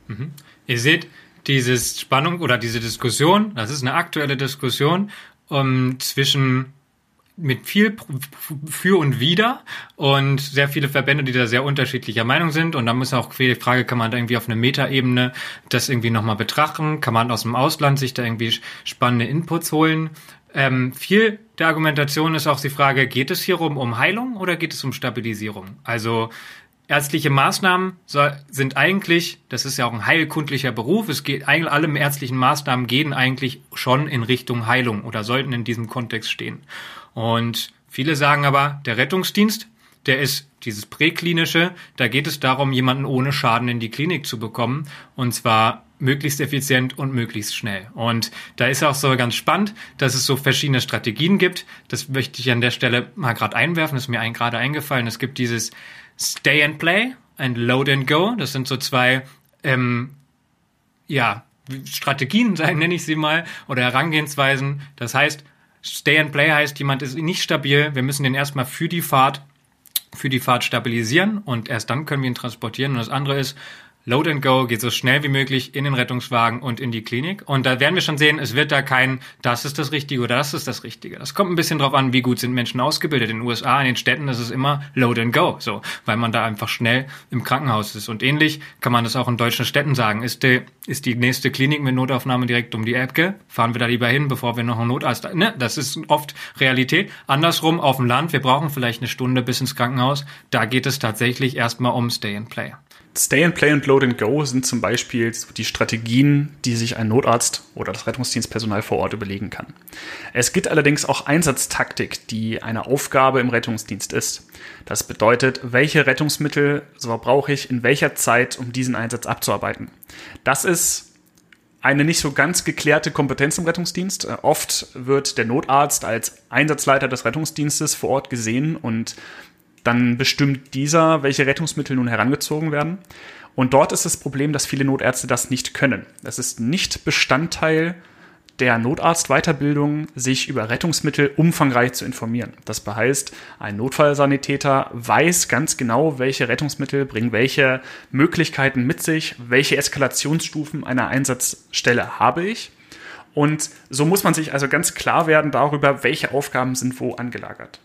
Mhm. Ihr seht, diese Spannung oder diese Diskussion, das ist eine aktuelle Diskussion um, ähm, zwischen mit viel für und wider und sehr viele Verbände, die da sehr unterschiedlicher Meinung sind. Und da muss auch die Frage, kann man da irgendwie auf einer Metaebene das irgendwie nochmal betrachten? Kann man aus dem Ausland sich da irgendwie spannende Inputs holen? Ähm, viel der Argumentation ist auch die Frage, geht es hier um Heilung oder geht es um Stabilisierung? Also ärztliche Maßnahmen sind eigentlich, das ist ja auch ein heilkundlicher Beruf, es geht alle ärztlichen Maßnahmen gehen eigentlich schon in Richtung Heilung oder sollten in diesem Kontext stehen. Und viele sagen aber, der Rettungsdienst, der ist dieses präklinische, da geht es darum, jemanden ohne Schaden in die Klinik zu bekommen und zwar möglichst effizient und möglichst schnell. Und da ist auch so ganz spannend, dass es so verschiedene Strategien gibt. Das möchte ich an der Stelle mal gerade einwerfen, das ist mir gerade eingefallen. Es gibt dieses Stay and Play and Load and Go. Das sind so zwei, ähm, ja, Strategien, nenne ich sie mal, oder Herangehensweisen. Das heißt, Stay and Play heißt, jemand ist nicht stabil. Wir müssen den erstmal für die Fahrt, für die Fahrt stabilisieren und erst dann können wir ihn transportieren. Und das andere ist, Load and Go geht so schnell wie möglich in den Rettungswagen und in die Klinik. Und da werden wir schon sehen, es wird da kein, das ist das Richtige oder das ist das Richtige. Das kommt ein bisschen drauf an, wie gut sind Menschen ausgebildet. In den USA, in den Städten ist es immer Load and Go, so, weil man da einfach schnell im Krankenhaus ist. Und ähnlich kann man das auch in deutschen Städten sagen. Ist die, ist die nächste Klinik mit Notaufnahme direkt um die Ecke? Fahren wir da lieber hin, bevor wir noch einen Notarzt, ne? Das ist oft Realität. Andersrum auf dem Land, wir brauchen vielleicht eine Stunde bis ins Krankenhaus. Da geht es tatsächlich erstmal um Stay and Play. Stay and Play und Load and Go sind zum Beispiel die Strategien, die sich ein Notarzt oder das Rettungsdienstpersonal vor Ort überlegen kann. Es gibt allerdings auch Einsatztaktik, die eine Aufgabe im Rettungsdienst ist. Das bedeutet, welche Rettungsmittel so brauche ich in welcher Zeit, um diesen Einsatz abzuarbeiten. Das ist eine nicht so ganz geklärte Kompetenz im Rettungsdienst. Oft wird der Notarzt als Einsatzleiter des Rettungsdienstes vor Ort gesehen und dann bestimmt dieser, welche Rettungsmittel nun herangezogen werden. Und dort ist das Problem, dass viele Notärzte das nicht können. Es ist nicht Bestandteil der Notarztweiterbildung, sich über Rettungsmittel umfangreich zu informieren. Das heißt, ein Notfallsanitäter weiß ganz genau, welche Rettungsmittel bringen welche Möglichkeiten mit sich, welche Eskalationsstufen einer Einsatzstelle habe ich. Und so muss man sich also ganz klar werden darüber, welche Aufgaben sind wo angelagert.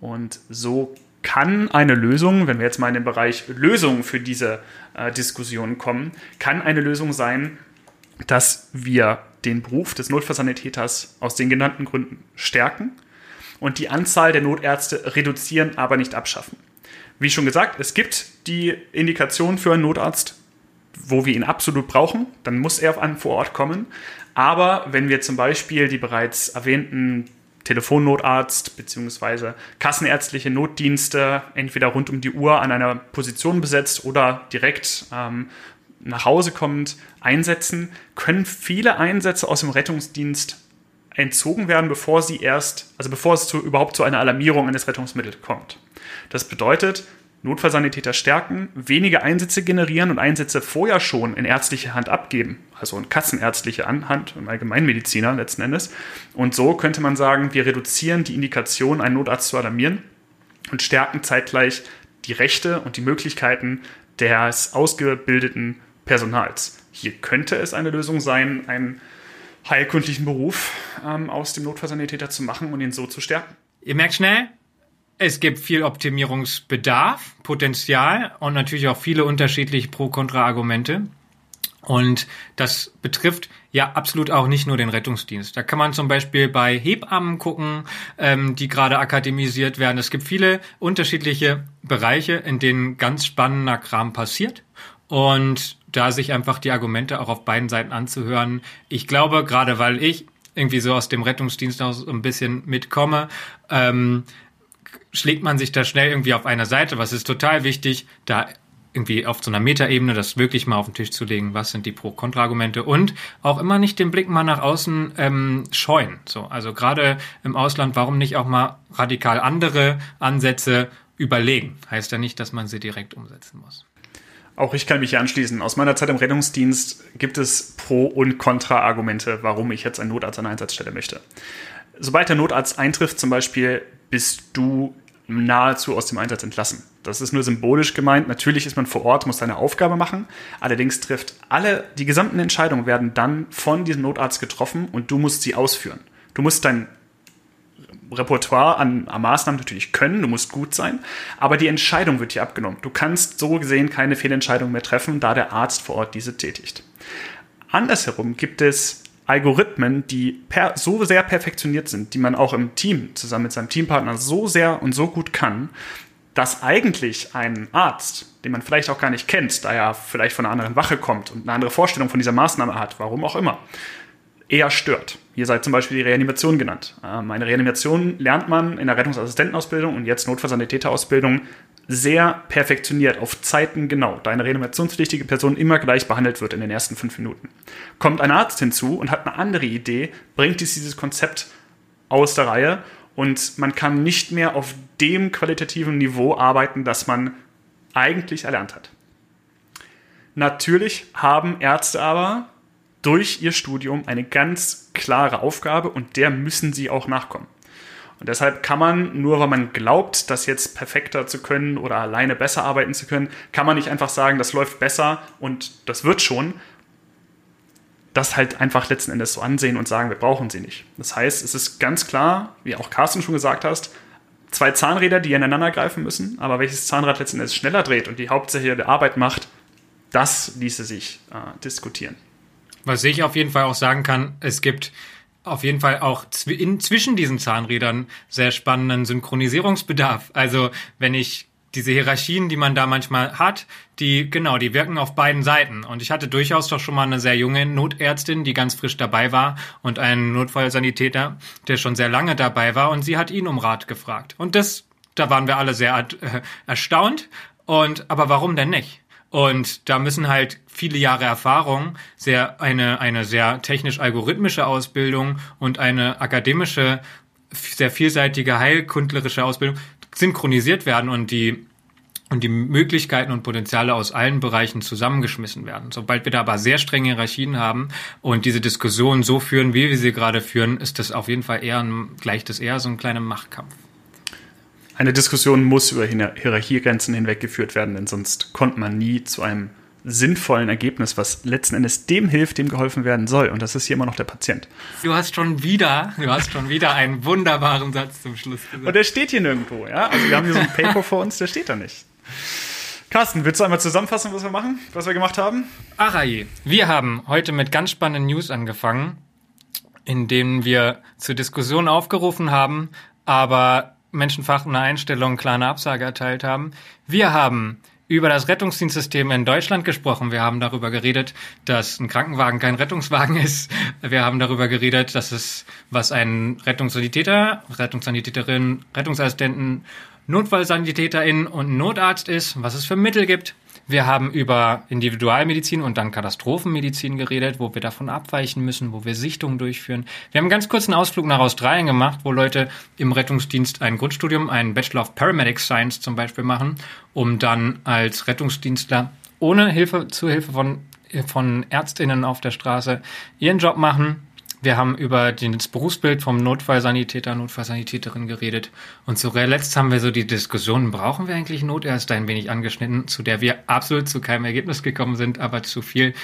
Und so kann eine Lösung, wenn wir jetzt mal in den Bereich Lösungen für diese äh, Diskussion kommen, kann eine Lösung sein, dass wir den Beruf des Notfallsanitäters aus den genannten Gründen stärken und die Anzahl der Notärzte reduzieren, aber nicht abschaffen. Wie schon gesagt, es gibt die Indikation für einen Notarzt, wo wir ihn absolut brauchen, dann muss er an vor Ort kommen. Aber wenn wir zum Beispiel die bereits erwähnten Telefonnotarzt bzw. kassenärztliche Notdienste entweder rund um die Uhr an einer Position besetzt oder direkt ähm, nach Hause kommend einsetzen, können viele Einsätze aus dem Rettungsdienst entzogen werden, bevor sie erst, also bevor es zu, überhaupt zu einer Alarmierung eines Rettungsmittels kommt. Das bedeutet, Notfallsanitäter stärken, weniger Einsätze generieren und Einsätze vorher schon in ärztliche Hand abgeben, also in kassenärztliche Hand, im Allgemeinmediziner letzten Endes. Und so könnte man sagen, wir reduzieren die Indikation, einen Notarzt zu alarmieren, und stärken zeitgleich die Rechte und die Möglichkeiten des ausgebildeten Personals. Hier könnte es eine Lösung sein, einen heilkundlichen Beruf ähm, aus dem Notfallsanitäter zu machen und ihn so zu stärken. Ihr merkt schnell, es gibt viel Optimierungsbedarf, Potenzial und natürlich auch viele unterschiedliche Pro-Kontra-Argumente. Und das betrifft ja absolut auch nicht nur den Rettungsdienst. Da kann man zum Beispiel bei Hebammen gucken, ähm, die gerade akademisiert werden. Es gibt viele unterschiedliche Bereiche, in denen ganz spannender Kram passiert. Und da sich einfach die Argumente auch auf beiden Seiten anzuhören. Ich glaube, gerade weil ich irgendwie so aus dem Rettungsdienst aus ein bisschen mitkomme, ähm, schlägt man sich da schnell irgendwie auf einer Seite. Was ist total wichtig, da irgendwie auf so einer Metaebene das wirklich mal auf den Tisch zu legen, was sind die Pro-Kontra-Argumente und auch immer nicht den Blick mal nach außen ähm, scheuen. So, also gerade im Ausland, warum nicht auch mal radikal andere Ansätze überlegen? Heißt ja nicht, dass man sie direkt umsetzen muss. Auch ich kann mich anschließen. Aus meiner Zeit im Rettungsdienst gibt es Pro- und Kontra-Argumente, warum ich jetzt einen Notarzt an der Einsatzstelle möchte. Sobald der Notarzt eintrifft, zum Beispiel, bist du nahezu aus dem Einsatz entlassen. Das ist nur symbolisch gemeint. Natürlich ist man vor Ort, muss seine Aufgabe machen. Allerdings trifft alle, die gesamten Entscheidungen werden dann von diesem Notarzt getroffen und du musst sie ausführen. Du musst dein Repertoire an, an Maßnahmen natürlich können, du musst gut sein, aber die Entscheidung wird dir abgenommen. Du kannst so gesehen keine Fehlentscheidung mehr treffen, da der Arzt vor Ort diese tätigt. Andersherum gibt es Algorithmen, die per, so sehr perfektioniert sind, die man auch im Team zusammen mit seinem Teampartner so sehr und so gut kann, dass eigentlich ein Arzt, den man vielleicht auch gar nicht kennt, da er vielleicht von einer anderen Wache kommt und eine andere Vorstellung von dieser Maßnahme hat, warum auch immer, eher stört. Hier sei zum Beispiel die Reanimation genannt. Ähm, eine Reanimation lernt man in der Rettungsassistentenausbildung und jetzt Notfallsanitäterausbildung sehr perfektioniert, auf Zeiten genau, da eine reanimationspflichtige Person immer gleich behandelt wird in den ersten fünf Minuten. Kommt ein Arzt hinzu und hat eine andere Idee, bringt dies dieses Konzept aus der Reihe und man kann nicht mehr auf dem qualitativen Niveau arbeiten, das man eigentlich erlernt hat. Natürlich haben Ärzte aber durch ihr Studium eine ganz klare Aufgabe und der müssen sie auch nachkommen. Und deshalb kann man, nur weil man glaubt, das jetzt perfekter zu können oder alleine besser arbeiten zu können, kann man nicht einfach sagen, das läuft besser und das wird schon. Das halt einfach letzten Endes so ansehen und sagen, wir brauchen sie nicht. Das heißt, es ist ganz klar, wie auch Carsten schon gesagt hast, zwei Zahnräder, die ineinander greifen müssen, aber welches Zahnrad letzten Endes schneller dreht und die hauptsächliche Arbeit macht, das ließe sich äh, diskutieren. Was ich auf jeden Fall auch sagen kann, es gibt auf jeden Fall auch in, zwischen diesen Zahnrädern sehr spannenden Synchronisierungsbedarf. Also wenn ich diese Hierarchien, die man da manchmal hat, die, genau, die wirken auf beiden Seiten. Und ich hatte durchaus doch schon mal eine sehr junge Notärztin, die ganz frisch dabei war und einen Notfallsanitäter, der schon sehr lange dabei war und sie hat ihn um Rat gefragt. Und das, da waren wir alle sehr äh, erstaunt. Und, aber warum denn nicht? Und da müssen halt viele Jahre Erfahrung, sehr eine, eine sehr technisch-algorithmische Ausbildung und eine akademische, sehr vielseitige heilkundlerische Ausbildung synchronisiert werden und die und die Möglichkeiten und Potenziale aus allen Bereichen zusammengeschmissen werden. Sobald wir da aber sehr strenge Hierarchien haben und diese Diskussion so führen, wie wir sie gerade führen, ist das auf jeden Fall eher ein, gleicht das eher so ein kleiner Machtkampf eine Diskussion muss über Hierarchiegrenzen hinweggeführt werden, denn sonst kommt man nie zu einem sinnvollen Ergebnis, was letzten Endes dem hilft, dem geholfen werden soll. Und das ist hier immer noch der Patient. Du hast schon wieder, du hast schon wieder einen wunderbaren Satz zum Schluss gesagt. Und der steht hier nirgendwo, ja? Also wir haben hier so ein Paper vor uns, der steht da nicht. Carsten, willst du einmal zusammenfassen, was wir machen, was wir gemacht haben? Araye, wir haben heute mit ganz spannenden News angefangen, in denen wir zur Diskussion aufgerufen haben, aber menschenverachtende Einstellung kleine Absage erteilt haben. Wir haben über das Rettungsdienstsystem in Deutschland gesprochen. Wir haben darüber geredet, dass ein Krankenwagen kein Rettungswagen ist. Wir haben darüber geredet, dass es, was ein Rettungssanitäter, Rettungssanitäterin, Rettungsassistenten, Notfallsanitäterin und Notarzt ist, was es für Mittel gibt, wir haben über Individualmedizin und dann Katastrophenmedizin geredet, wo wir davon abweichen müssen, wo wir Sichtungen durchführen. Wir haben einen ganz kurzen Ausflug nach Australien gemacht, wo Leute im Rettungsdienst ein Grundstudium, einen Bachelor of Paramedic Science zum Beispiel machen, um dann als Rettungsdienstler ohne Hilfe, zu Hilfe von, von Ärztinnen auf der Straße ihren Job machen Wir haben über das Berufsbild vom Notfallsanitäter, Notfallsanitäterin geredet. Und zuletzt haben wir so die Diskussion, brauchen wir eigentlich Notärzte ein wenig angeschnitten, zu der wir absolut zu keinem Ergebnis gekommen sind, aber zu viel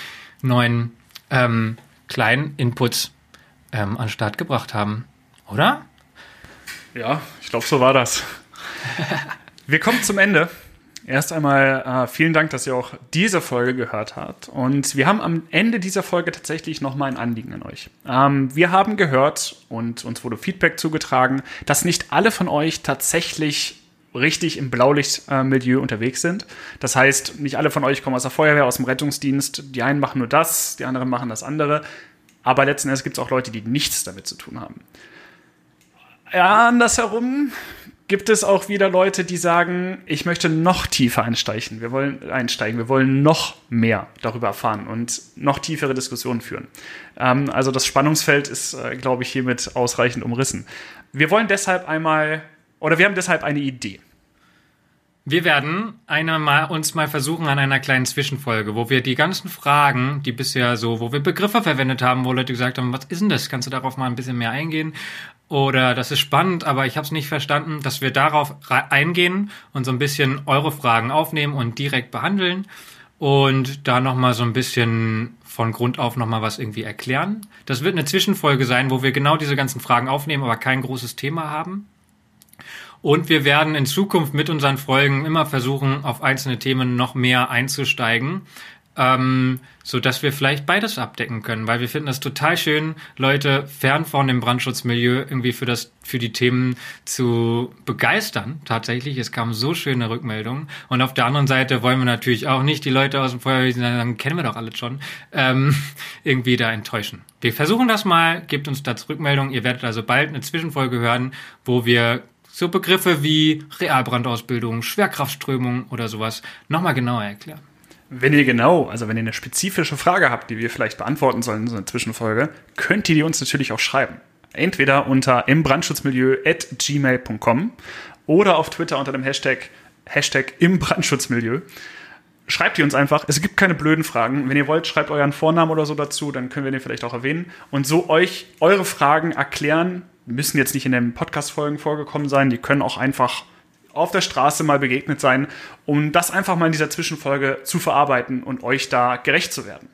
neuen ähm, kleinen Inputs ähm, an den Start gebracht haben. Oder? Ja, ich glaube, so war das. wir kommen zum Ende. Erst einmal äh, vielen Dank, dass ihr auch diese Folge gehört habt. Und wir haben am Ende dieser Folge tatsächlich nochmal ein Anliegen an euch. Ähm, wir haben gehört und uns wurde Feedback zugetragen, dass nicht alle von euch tatsächlich richtig im Blaulichtmilieu äh, unterwegs sind. Das heißt, nicht alle von euch kommen aus der Feuerwehr, aus dem Rettungsdienst. Die einen machen nur das, die anderen machen das andere. Aber letzten Endes gibt es auch Leute, die nichts damit zu tun haben. Ja, andersherum gibt es auch wieder Leute, die sagen, ich möchte noch tiefer einsteigen. Wir wollen einsteigen. Wir wollen noch mehr darüber erfahren und noch tiefere Diskussionen führen. Ähm, also das Spannungsfeld ist, äh, glaube ich, hiermit ausreichend umrissen. Wir wollen deshalb einmal, oder wir haben deshalb eine Idee. Wir werden mal, uns mal versuchen an einer kleinen Zwischenfolge, wo wir die ganzen Fragen, die bisher so, wo wir Begriffe verwendet haben, wo Leute gesagt haben, was ist denn das? Kannst du darauf mal ein bisschen mehr eingehen? Oder das ist spannend, aber ich habe es nicht verstanden, dass wir darauf eingehen und so ein bisschen eure Fragen aufnehmen und direkt behandeln und da nochmal so ein bisschen von Grund auf nochmal was irgendwie erklären. Das wird eine Zwischenfolge sein, wo wir genau diese ganzen Fragen aufnehmen, aber kein großes Thema haben. Und wir werden in Zukunft mit unseren Folgen immer versuchen, auf einzelne Themen noch mehr einzusteigen ähm, so dass wir vielleicht beides abdecken können, weil wir finden das total schön, Leute fern von dem Brandschutzmilieu irgendwie für das, für die Themen zu begeistern. Tatsächlich, es kamen so schöne Rückmeldungen. Und auf der anderen Seite wollen wir natürlich auch nicht die Leute aus dem Feuerwehr, sagen, kennen wir doch alle schon, ähm, irgendwie da enttäuschen. Wir versuchen das mal, gebt uns dazu Rückmeldung. Ihr werdet also bald eine Zwischenfolge hören, wo wir so Begriffe wie Realbrandausbildung, Schwerkraftströmung oder sowas nochmal genauer erklären. Wenn ihr genau, also wenn ihr eine spezifische Frage habt, die wir vielleicht beantworten sollen in so einer Zwischenfolge, könnt ihr die uns natürlich auch schreiben. Entweder unter imbrandschutzmilieu at gmail.com oder auf Twitter unter dem Hashtag, Hashtag im Brandschutzmilieu. Schreibt ihr uns einfach. Es gibt keine blöden Fragen. Wenn ihr wollt, schreibt euren Vornamen oder so dazu, dann können wir den vielleicht auch erwähnen. Und so euch eure Fragen erklären. Müssen jetzt nicht in den Podcast-Folgen vorgekommen sein. Die können auch einfach auf der Straße mal begegnet sein, um das einfach mal in dieser Zwischenfolge zu verarbeiten und euch da gerecht zu werden.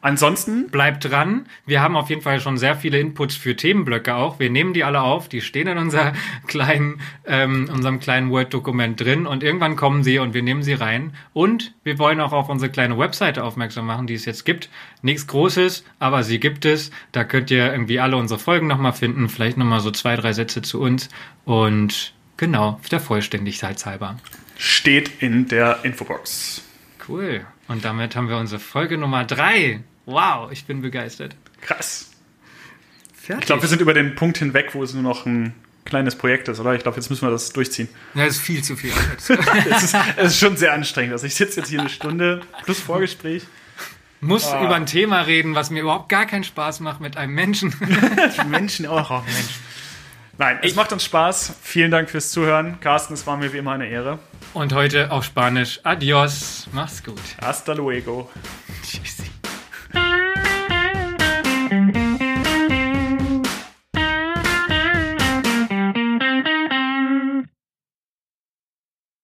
Ansonsten bleibt dran. Wir haben auf jeden Fall schon sehr viele Inputs für Themenblöcke auch. Wir nehmen die alle auf. Die stehen in unser kleinen, ähm, unserem kleinen Word-Dokument drin und irgendwann kommen sie und wir nehmen sie rein. Und wir wollen auch auf unsere kleine Webseite aufmerksam machen, die es jetzt gibt. Nichts Großes, aber sie gibt es. Da könnt ihr irgendwie alle unsere Folgen nochmal finden. Vielleicht nochmal so zwei, drei Sätze zu uns und Genau, der Vollständigkeit halber. Steht in der Infobox. Cool. Und damit haben wir unsere Folge Nummer drei. Wow, ich bin begeistert. Krass. Fertig. Ich glaube, wir sind über den Punkt hinweg, wo es nur noch ein kleines Projekt ist, oder? Ich glaube, jetzt müssen wir das durchziehen. Ja, das ist viel zu viel. es, ist, es ist schon sehr anstrengend. Also ich sitze jetzt hier eine Stunde plus Vorgespräch. Muss ah. über ein Thema reden, was mir überhaupt gar keinen Spaß macht mit einem Menschen. Menschen auch, oh Mensch. Nein, ich es macht uns Spaß. Vielen Dank fürs Zuhören. Carsten, es war mir wie immer eine Ehre. Und heute auf Spanisch. Adios. Mach's gut. Hasta luego. Tschüssi.